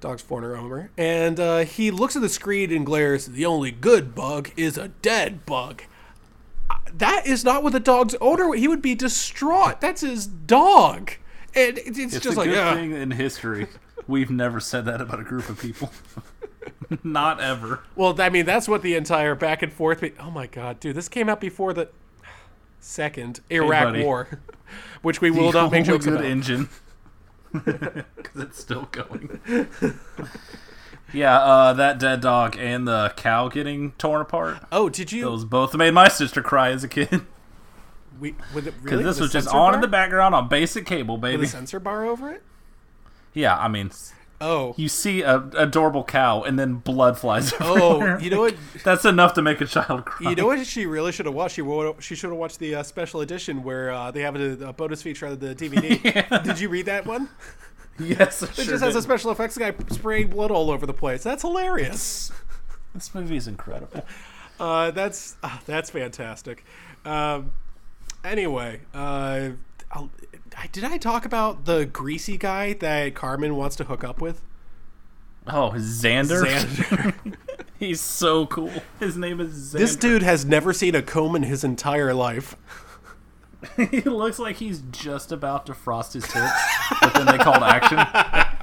Dog's Forner Homer. And uh, he looks at the screen and glares, The only good bug is a dead bug. Uh, That is not what the dog's owner. He would be distraught. That's his dog. And it's, It's just a like, good yeah. thing in history. We've never said that about a group of people. Not ever. Well, I mean, that's what the entire back and forth. Be- oh my god, dude, this came out before the second Iraq buddy. War, which we will not make jokes good about. engine. Because it's still going. yeah, uh, that dead dog and the cow getting torn apart. oh, did you? Those both made my sister cry as a kid. we, Because really? this With was just on bar? in the background on basic cable, With baby. a censor bar over it. Yeah, I mean, Oh, you see a adorable cow and then blood flies oh, you know what? That's enough to make a child cry. You know what she really should have watched? She, she should have watched the uh, special edition where uh, they have a, a bonus feature of the DVD. Did you read that one? Yes, It sure just has did. a special effects guy spraying blood all over the place. That's hilarious. This movie is incredible. Uh, that's uh, that's fantastic. Um, anyway, uh, did I talk about the greasy guy that Carmen wants to hook up with? Oh, Xander. Xander. He's so cool. His name is Xander. this dude has never seen a comb in his entire life. he looks like he's just about to frost his tits, but then they called action.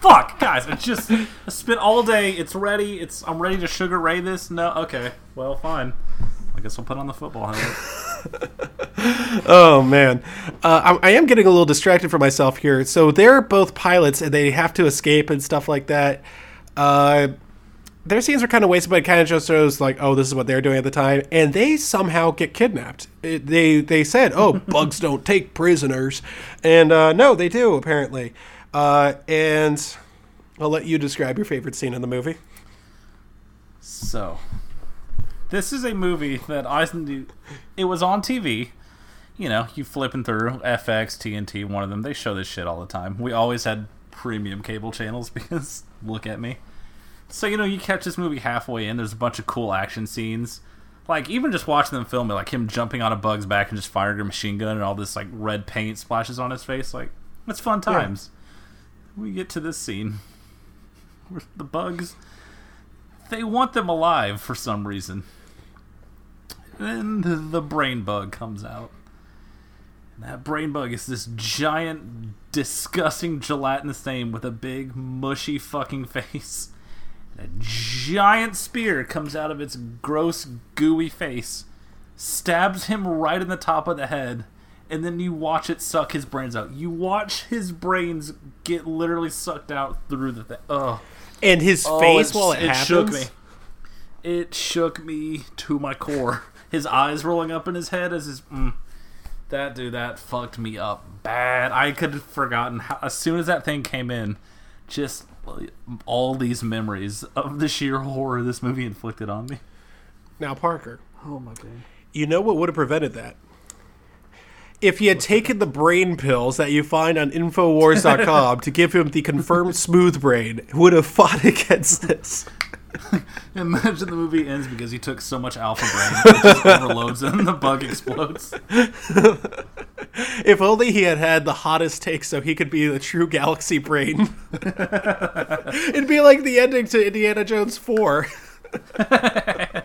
Fuck, guys! I just I spent all day. It's ready. It's I'm ready to sugar ray this. No, okay. Well, fine. I guess I'll put on the football helmet. Oh man, uh, I, I am getting a little distracted for myself here. So they're both pilots, and they have to escape and stuff like that. Uh, their scenes are kind of wasted, but it kind of just shows like, oh, this is what they're doing at the time, and they somehow get kidnapped. It, they they said, oh, bugs don't take prisoners, and uh, no, they do apparently. Uh, and I'll let you describe your favorite scene in the movie. So, this is a movie that I. It was on TV. You know, you flipping through FX, TNT, one of them. They show this shit all the time. We always had premium cable channels because look at me. So you know, you catch this movie halfway in. There's a bunch of cool action scenes. Like even just watching them film it, like him jumping on a bug's back and just firing a machine gun, and all this like red paint splashes on his face. Like it's fun times. We get to this scene where the bugs they want them alive for some reason. Then the, brain bug comes out. And that brain bug is this giant, disgusting gelatinous thing with a big, mushy fucking face. And a giant spear comes out of its gross, gooey face, stabs him right in the top of the head, and then you watch it suck his brains out. You watch his brains get literally sucked out through the thing. Ugh. And his Oh, face while it, happens. shook me. It shook me to my core. His eyes rolling up in his head as his. Mm, that dude, that fucked me up bad. I could have forgotten how. As soon as that thing came in, just all these memories of the sheer horror this movie inflicted on me. Now, Parker, Oh my god. You know what would have prevented that? If he had taken the brain pills that you find on Infowars.com to give him the confirmed smooth brain, would have fought against this. Imagine the movie ends because he took so much alpha brain, it just overloads and the bug explodes. If only he had had the hottest take so he could be the true galaxy brain. It'd be like the ending to Indiana Jones 4. uh,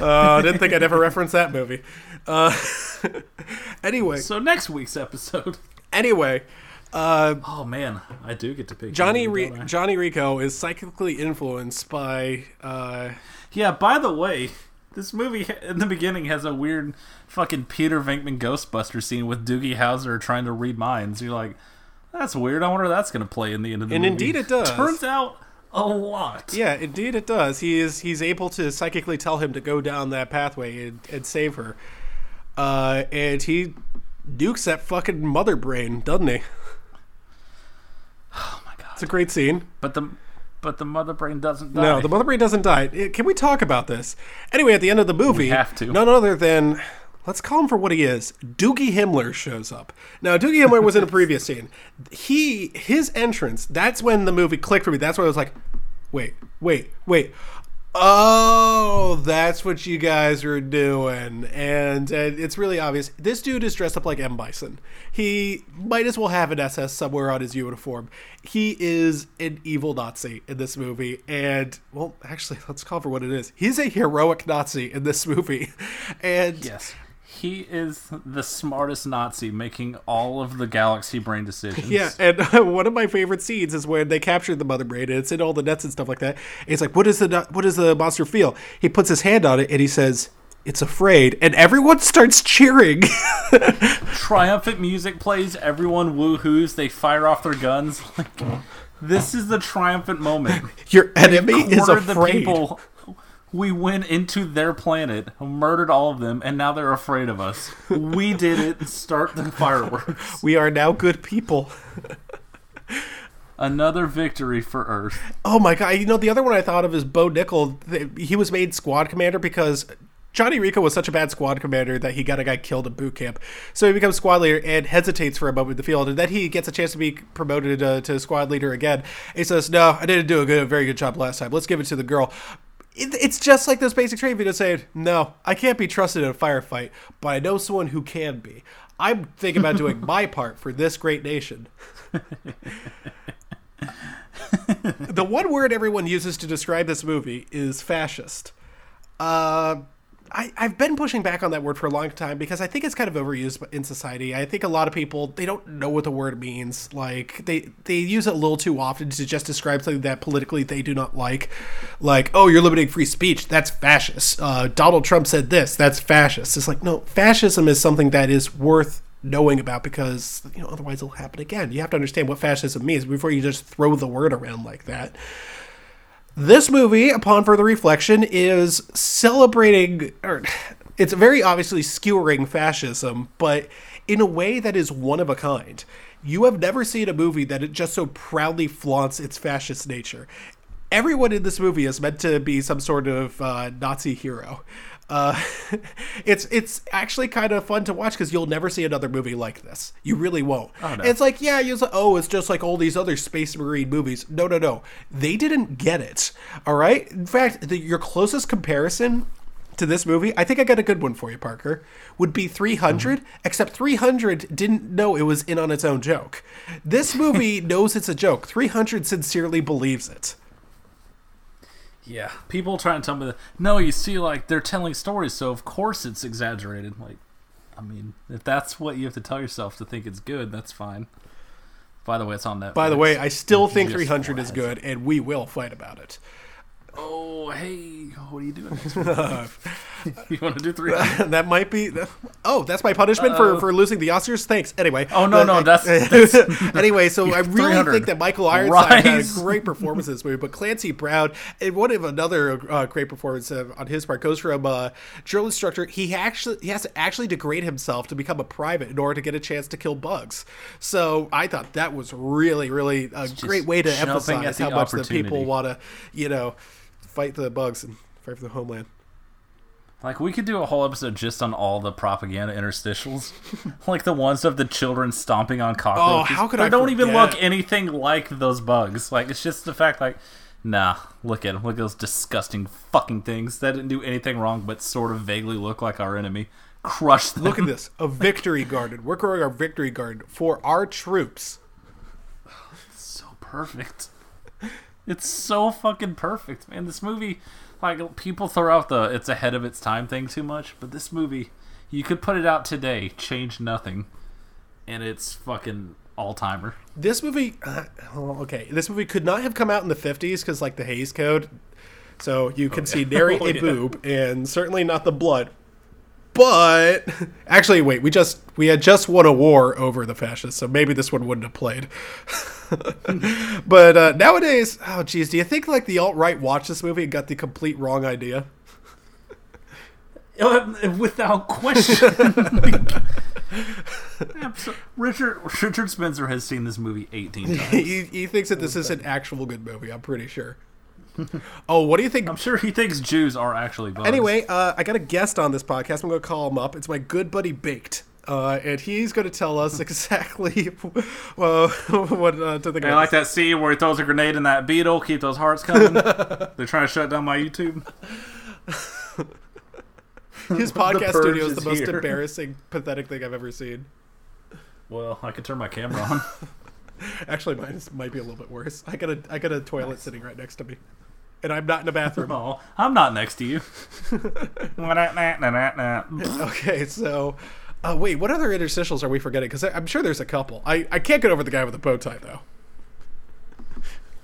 I didn't think I'd ever reference that movie. Uh, anyway, So next week's episode. anyway, uh, Oh man, I do get to pick Johnny you, Re- Johnny Rico is psychically influenced by uh, Yeah, by the way, this movie in the beginning has a weird fucking Peter Venkman Ghostbuster scene with Doogie Howser trying to read minds. You're like, that's weird. I wonder if that's going to play in the end of the And movie. indeed it does. Turns out a lot. yeah, indeed it does. He is he's able to psychically tell him to go down that pathway and, and save her. Uh, and he dukes that fucking mother brain, doesn't he? It's a great scene. But the but the mother brain doesn't die. No, the mother brain doesn't die. Eh, Can we talk about this? Anyway, at the end of the movie, have to. none other than let's call him for what he is. Doogie Himmler shows up. Now, Doogie Himmler was in a previous scene. He his entrance. That's when the movie clicked for me. That's when I was like, wait, wait, wait. Oh, that's what you guys are doing. And, and it's really obvious. This dude is dressed up like M. Bison. He might as well have an SS somewhere on his uniform. He is an evil Nazi in this movie. And, well, actually, let's call for what it is. He's a heroic Nazi in this movie. And Yes. He is the smartest Nazi making all of the galaxy brain decisions. Yeah, and uh, one of my favorite scenes is when they captured the mother brain, and it's in all the nets and stuff like that. It's like, what does the what does the monster feel? He puts his hand on it, and he says, "It's afraid," and everyone starts cheering. Triumphant music plays, everyone woohoos, they fire off their guns. Like, this is the triumphant moment. Your enemy is Cornered the afraid. people. We went into their planet, murdered all of them, and now they're afraid of us. We did it. Start the fireworks. We are now good people. Another victory for Earth. Oh my god! You know the other one I thought of is Bo Nickal. He was made squad commander because Johnny Rico was such a bad squad commander that he got a guy killed in boot camp. So he becomes squad leader and hesitates for a moment in the field, and then he gets a chance to be promoted uh, to squad leader again. He says, "No, I didn't do a good, very good job last time. Let's give it to the girl." It, it's just like those basic training videos saying, "No, I can't be trusted in a firefight, but I know someone who can be." I'm thinking about doing my part for this great nation. the one word everyone uses to describe this movie is fascist. Uh, I, I've been pushing back on that word for a long time because I think it's kind of overused in society. I think a lot of people they don't know what the word means. Like they they use it a little too often to just describe something that politically they do not like. Like, oh, you're limiting free speech. That's fascist. Uh, Donald Trump said this. That's fascist. It's like no, fascism is something that is worth knowing about because you know otherwise it'll happen again. You have to understand what fascism means before you just throw the word around like that. This movie, upon further reflection, is celebrating, or it's very obviously skewering fascism, but in a way that is one of a kind. You have never seen a movie that it just so proudly flaunts its fascist nature. Everyone in this movie is meant to be some sort of uh, Nazi hero. Uh, it's it's actually kind of fun to watch because you'll never see another movie like this. You really won't. no. It's like yeah, you say, oh, it's just like all these other space marine movies. No, no, no. They didn't get it. All right. In fact, the, your closest comparison to this movie, I think I got a good one for you, Parker. Would be 300, except 300 didn't know it was in on its own joke. This movie knows it's a joke. 300 sincerely believes it. Yeah. People try and tell me that, no, you see, like, they're telling stories, so of course it's exaggerated. Like, I mean, if that's what you have to tell yourself to think it's good, that's fine. By the way, it's on Netflix. By the way, I still think 300 is good, and we will fight about it. Oh, hey, what are you doing? you want to do 300? that might be. Oh, that's my punishment for, for losing the Oscars. Thanks. Anyway. Oh, no, no, But- that's- anyway, so I really think that Michael Ironside had a great performance in this movie, but Clancy Brown and one of another uh, great performance uh, on his part goes from uh, drill instructor. He actually he has to actually degrade himself to become a private in order to get a chance to kill bugs. So I thought that was really, really a great way to emphasize how much the people want to, you know, fight the bugs and fight for the homeland. Like, we could do a whole episode just on all the propaganda interstitials. like the ones of the children stomping on cockroaches. Oh, how could They I don't even look anything like those bugs. Like, it's just the fact, like, nah, look at them. Look at those disgusting fucking things that didn't do anything wrong but sort of vaguely look like our enemy. Crush them. Look at this, a victory garden. We're growing our victory garden for our troops. so perfect. It's so fucking perfect, man. This movie, like people throw out the "it's ahead of its time" thing too much, but this movie, you could put it out today, change nothing, and it's fucking all timer. This movie, uh, oh, okay, this movie could not have come out in the 50s because, like, the Hays Code. So you can see nary Oh, a yeah. boob and certainly not the blood. But actually, wait, we just we had just won a war over the fascists, so maybe this one wouldn't have played. but uh, nowadays, oh geez, do you think like the alt right watched this movie and got the complete wrong idea? Without question. Richard Richard Spencer has seen this movie eighteen times. he, he thinks that this is an actual good movie. I'm pretty sure. oh, what do you think? I'm sure he thinks Jews are actually bugs. Anyway, uh, I got a guest on this podcast. I'm going to call him up. It's my good buddy Baked. uh, and he's going to tell us exactly uh, what uh, to think I like that scene where he throws a grenade in that beetle. Keep those hearts coming. They're trying to shut down my YouTube. His podcast studio is is the most here. embarrassing, pathetic thing I've ever seen. Well, I could turn my camera on. Actually, mine is, might be a little bit worse. I got a I got a toilet sitting right next to me, and I'm not in a bathroom. Oh, I'm not next to you. Okay, so. Uh, wait, what other interstitials are we forgetting? Because I'm sure there's a couple. I, I can't get over the guy with the bow tie, though.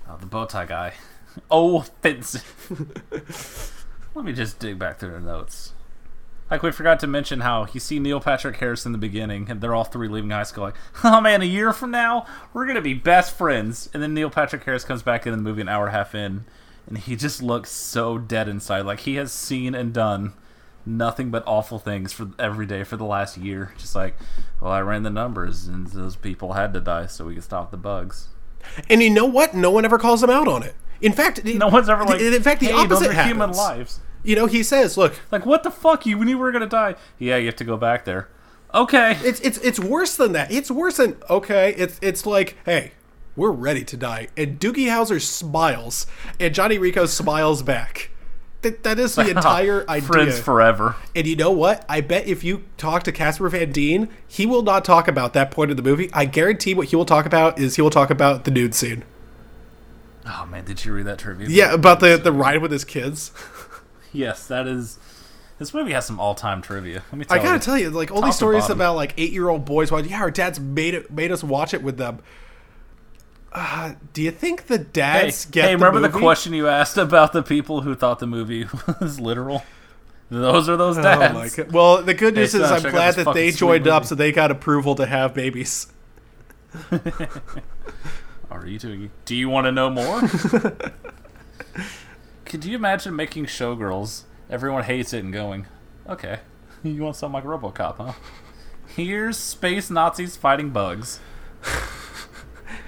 Oh, the bow tie guy. Oh, offensive. Let me just dig back through the notes. Like we forgot to mention how you see Neil Patrick Harris in the beginning, and they're all three leaving high school. Like, oh man, a year from now we're gonna be best friends. And then Neil Patrick Harris comes back in the movie an hour and a half in, and he just looks so dead inside. Like he has seen and done nothing but awful things for every day for the last year. Just like, well, I ran the numbers, and those people had to die so we could stop the bugs. And you know what? No one ever calls him out on it. In fact, No one's ever like, in fact, the hey, opposite those are happens. human lives. You know, he says, "Look, Like, what the fuck? You knew we were gonna die. Yeah, you have to go back there. Okay. it's it's it's worse than that. It's worse than okay. It's it's like, hey, we're ready to die." And Doogie Howser smiles, and Johnny Rico smiles back. That that is the entire idea. Friends forever. And you know what? I bet if you talk to Casper Van Dien, he will not talk about that point of the movie. I guarantee what he will talk about is he will talk about the nude scene. Oh man, did you read that trivia? Yeah, about the the ride with his kids. Yes, that is. This movie has some all-time trivia. Let me tell I gotta you. tell you, like all Top these stories about like eight year old boys. Watching, yeah, our dads made it made us watch it with them. Uh, do you think the Hey, dads hey, get? remember the, movie? question you asked about the people who thought the movie was literal? Those are those Oh dads. my god! Well, the good Hey, news is son, I'm glad that they joined up, movie. so they got approval to have babies. Are you doing? Do you want to know more? Could you imagine making Showgirls? Everyone hates it and going, okay, you want something like RoboCop, huh? Here's space Nazis fighting bugs.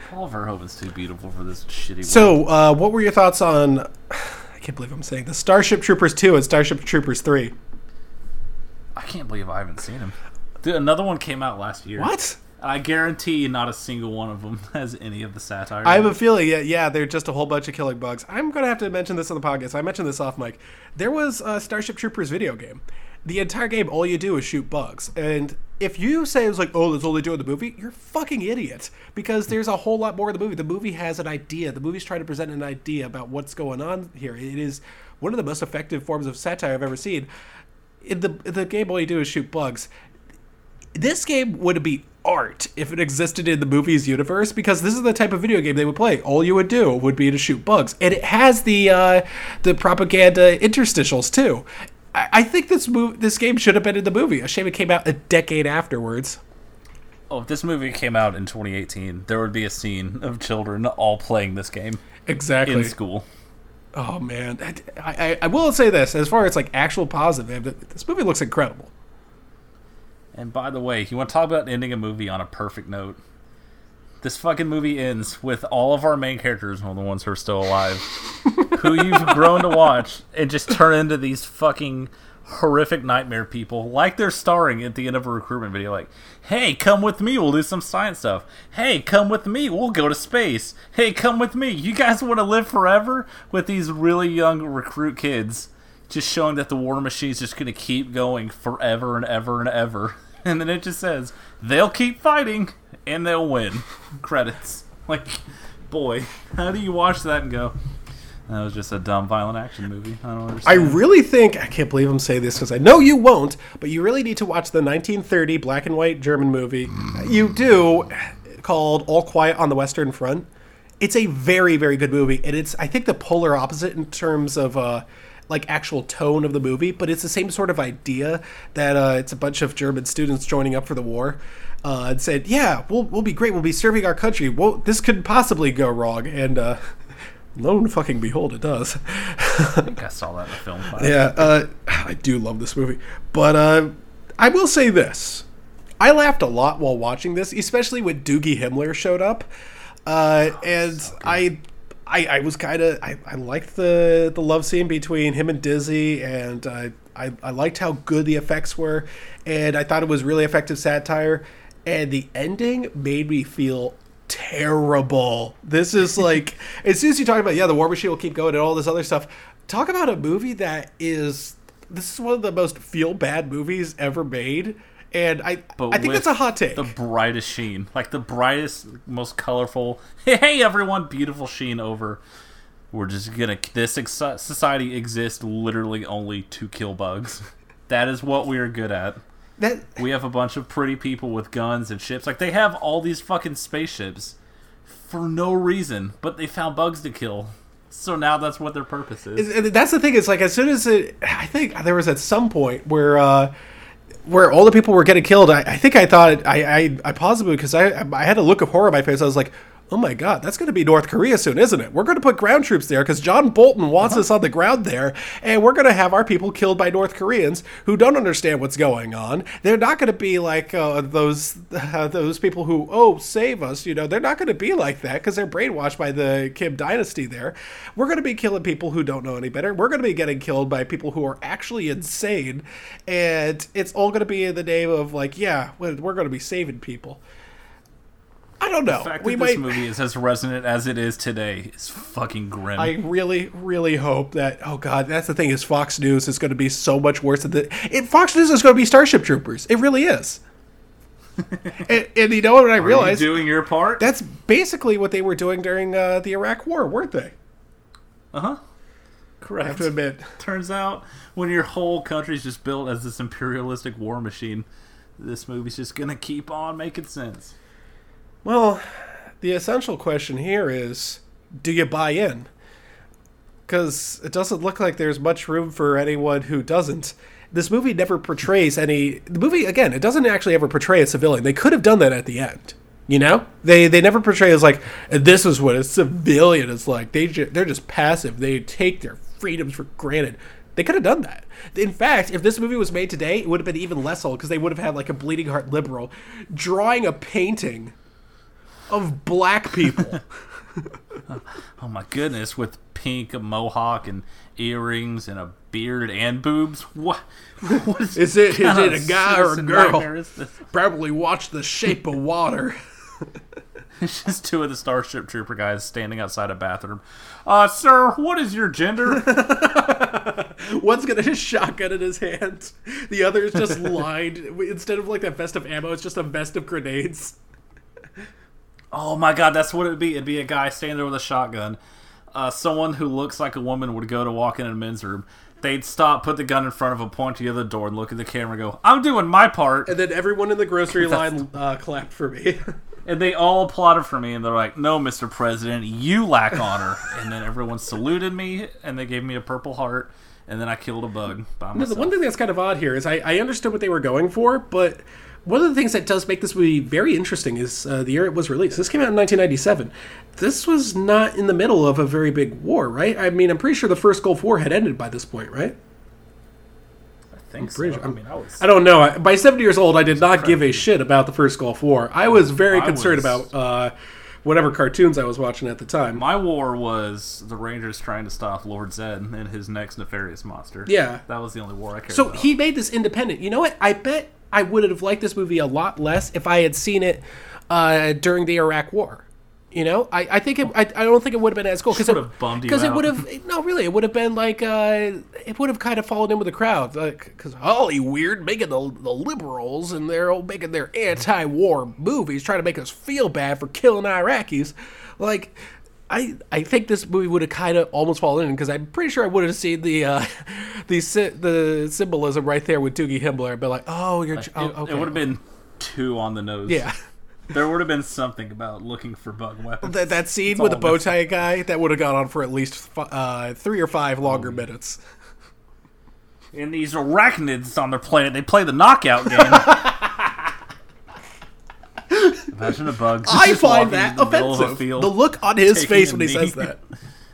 Paul Verhoeven's too beautiful for this shitty. So, uh, what were your thoughts on? I can't believe I'm saying this. Starship Troopers two and Starship Troopers three. I can't believe I haven't seen them. Dude, another one came out last year. What? I guarantee not a single one of them has any of the satire. I have a feeling, yeah, yeah, they're just a whole bunch of killing bugs. I'm gonna have to mention this on the podcast. I mentioned this off mic. There was a Starship Troopers video game. The entire game, all you do is shoot bugs. And if you say it's like, oh, that's all they do in the movie, you're fucking idiot. Because there's a whole lot more in the movie. The movie has an idea. The movie's trying to present an idea about what's going on here. It is one of the most effective forms of satire I've ever seen. In the in the game, all you do is shoot bugs this game would be art if it existed in the movie's universe because this is the type of video game they would play. All you would do would be to shoot bugs, and it has the uh, the propaganda interstitials too. I, think this move this game should have been in the movie. A shame it came out a decade afterwards. Oh, if this movie came out in 2018, there would be a scene of children all playing this game Exactly. in school. Oh man, I, I, I will say this as far as like actual positive, this movie looks incredible. And by the way, you want to talk about ending a movie on a perfect note? This fucking movie ends with all of our main characters, well, the ones who are still alive, who you've grown to watch, and just turn into these fucking horrific nightmare people, like they're starring at the end of a recruitment video. Like, hey, come with me, we'll do some science stuff. Hey, come with me, we'll go to space. Hey, come with me. You guys want to live forever with these really young recruit kids? just showing that the war machine's just going to keep going forever and ever and ever. And then it just says they'll keep fighting and they'll win. Credits. Like, boy, how do you watch that and go? That was just a dumb violent action movie. I don't understand. I really think I can't believe I'm saying this because I know you won't, but you really need to watch the 1930 black and white German movie. You do called All Quiet on the Western Front. It's a very very good movie, and it's I think the polar opposite in terms of uh, like actual tone of the movie, but it's the same sort of idea that uh, it's a bunch of German students joining up for the war. Uh, and said, "Yeah, we'll we'll be great. We'll be serving our country. Well, this could possibly go wrong." And uh, lo and fucking behold, it does. I think I saw that in the film. Yeah, uh, I do love this movie, but uh, I will say this: I laughed a lot while watching this, especially when Doogie Himmler showed up, uh, and I I, I was kind of I, I liked the the love scene between him and Dizzy, and uh, I I liked how good the effects were, and I thought it was really effective satire. And the ending made me feel terrible. This is like as soon as you talk about yeah, the War Machine will keep going and all this other stuff. Talk about a movie that is this is one of the most feel bad movies ever made. And I, But I think that's a hot take. The brightest sheen, like the brightest, most colorful. Hey, everyone, beautiful sheen over. We're just gonna. This ex- society exists literally only to kill bugs. That is what we are good at. that We have a bunch of pretty people with guns and ships. Like they have all these fucking spaceships for no reason, but they found bugs to kill. So now that's what their purpose is. And that's the thing. It's like as soon as it, I think there was at some point where uh, where all the people were getting killed. I, I think I thought I I, I paused it because I I had a look of horror on my face. I was like. Oh my God, that's going to be North Korea soon, isn't it? We're going to put ground troops there because John Bolton wants us on the ground there, and we're going to have our people killed by North Koreans who don't understand what's going on. They're not going to be like uh, those uh, those people who oh save us, you know. They're not going to be like that because they're brainwashed by the Kim dynasty. There, we're going to be killing people who don't know any better. We're going to be getting killed by people who are actually insane, and it's all going to be in the name of like yeah, we're going to be saving people. I don't know. The fact we that might. this movie is as resonant as it is today is fucking grim. I really, really hope that. Oh God, that's the thing. Is Fox News is going to be so much worse than the. It, Fox News is going to be Starship Troopers. It really is. and, and you know what I Are you realized? doing your part? That's basically what they were doing during uh, the Iraq War, weren't they? Uh huh. I Correct. have to admit. Turns out, when your whole country's just built as this imperialistic war machine, this movie's just gonna keep on making sense. Well, the essential question here is do you buy in? Because it doesn't look like there's much room for anyone who doesn't. This movie never portrays any. The movie, again, it doesn't actually ever portray a civilian. They could have done that at the end. You know? They they never portray as like, this is what a civilian is like. They ju- they're just passive. They take their freedoms for granted. They could have done that. In fact, if this movie was made today, it would have been even less old because they would have had like a bleeding heart liberal drawing a painting of black people. Oh my goodness, with pink mohawk and earrings and a beard and boobs. What? what is, Is it- is it a guy or a girl? nightmare is this? Probably watched The Shape of Water. It's just two of the Starship Trooper guys standing outside a bathroom. Uh, sir, what is your gender? One's got a shotgun in his hand. The other is just lined. Instead of like that vest of ammo, it's just a vest of grenades. Oh my god, that's what it'd be. It'd be a guy standing there with a shotgun. Uh, someone who looks like a woman would go to walk in a men's room. They'd stop, put the gun in front of him, point to the other door, and look at the camera and go, I'm doing my part. And then everyone in the grocery line uh, clapped for me. And they all applauded for me, and they're like, No, Mr. President, you lack honor. and then everyone saluted me, and they gave me a purple heart, and then I killed a bug by myself. the one thing that's kind of odd here is I, I understood what they were going for, but one of the things that does make this movie very interesting is uh, the year it was released. This came out in 1997. This was not in the middle of a very big war, right? I mean, I'm pretty sure the first Gulf War had ended by this point, right? I think so. sure- I mean, I was. I don't know. I- By 70 years old, I did not give a shit about the first Gulf War. I was very I concerned was- about uh, whatever cartoons I was watching at the time. My war was the Rangers trying to stop Lord Zedd and his next nefarious monster. Yeah. That was the only war I cared So about. he made this independent. You know what? I bet I would have liked this movie a lot less if I had seen it uh, during the Iraq War. You know, I, I think it, I, I don't think it would have been as cool because it bummed you because it would have no really it would have been like uh, it would have kind of followed in with the crowd like because Holly weird making the the liberals and they're all making their anti-war movies trying to make us feel bad for killing Iraqis like I I think this movie would have kind of almost fallen in because I'm pretty sure I would have seen the uh, the the symbolism right there with Doogie Himmler and be like, oh, you're j- oh, it, okay, it would have been two on the nose. yeah. There would have been something about looking for bug weapons. That, that scene It's with the bow tie guy that would have gone on for at least uh, three or five longer minutes. And these arachnids on their planet, they play the knockout game. Imagine a bug. I find that the offensive. field. The look on his face when he knee. says that.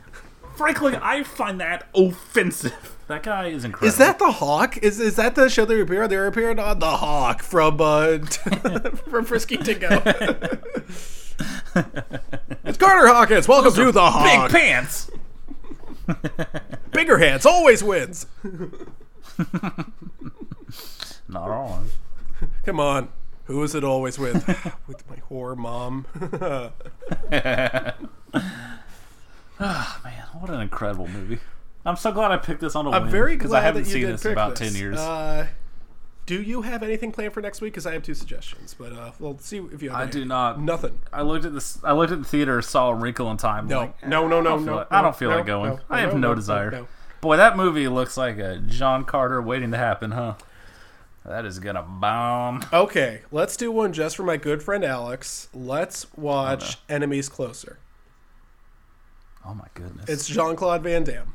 Frankly, I find that offensive. That guy is incredible. Is that the Hawk? Is is that the show they appear? They're appearing on the Hawk from uh, from Frisky to Go. It's Carter Hawkins. Welcome to the Hawk. Big pants. Bigger hands always wins. Not on. Come on. Who is it always with? with my whore mom. Ah man, what an incredible movie. I'm so glad I picked this on a I'm whim, very because glad I haven't that you seen did this pick in about this. 10 years. Uh, do you have anything planned for next week? Because I have two suggestions, but uh, we'll see if you have. I any. do not. Nothing. I looked at this. I looked at the theater, saw a Wrinkle in Time. No, like, no, no, I no, don't feel no. like- I don't feel no, like going. no, I have no, no, no, desire. no. Boy, that movie looks like a John Carter waiting to happen, huh? That is gonna bomb. Okay, let's do one just for my good friend Alex. Let's watch Enemies Closer. Oh my goodness. It's Jean Claude Van Damme.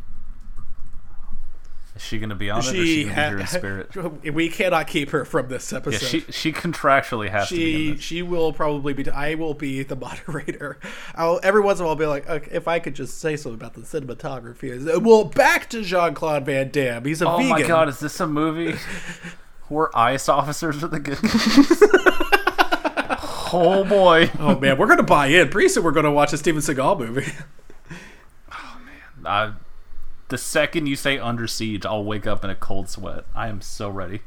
Is she gonna be on it, or is She she gonna be here in spirit? we cannot keep her from this episode. Yeah, she she contractually has to be she this. she will probably be. I will be the moderator. I'll every once in a while I'll be like, okay, if I could just say something about the cinematography. Well, back to Jean Claude Van Damme. He's a Oh vegan. Oh my god, is this a movie where ICE officers are the good guys? oh boy. Oh man, we're gonna buy in. Pretty soon we're gonna watch a Steven Seagal movie. Oh man, I, the second you say under siege, I'll wake up in a cold sweat. I am so ready.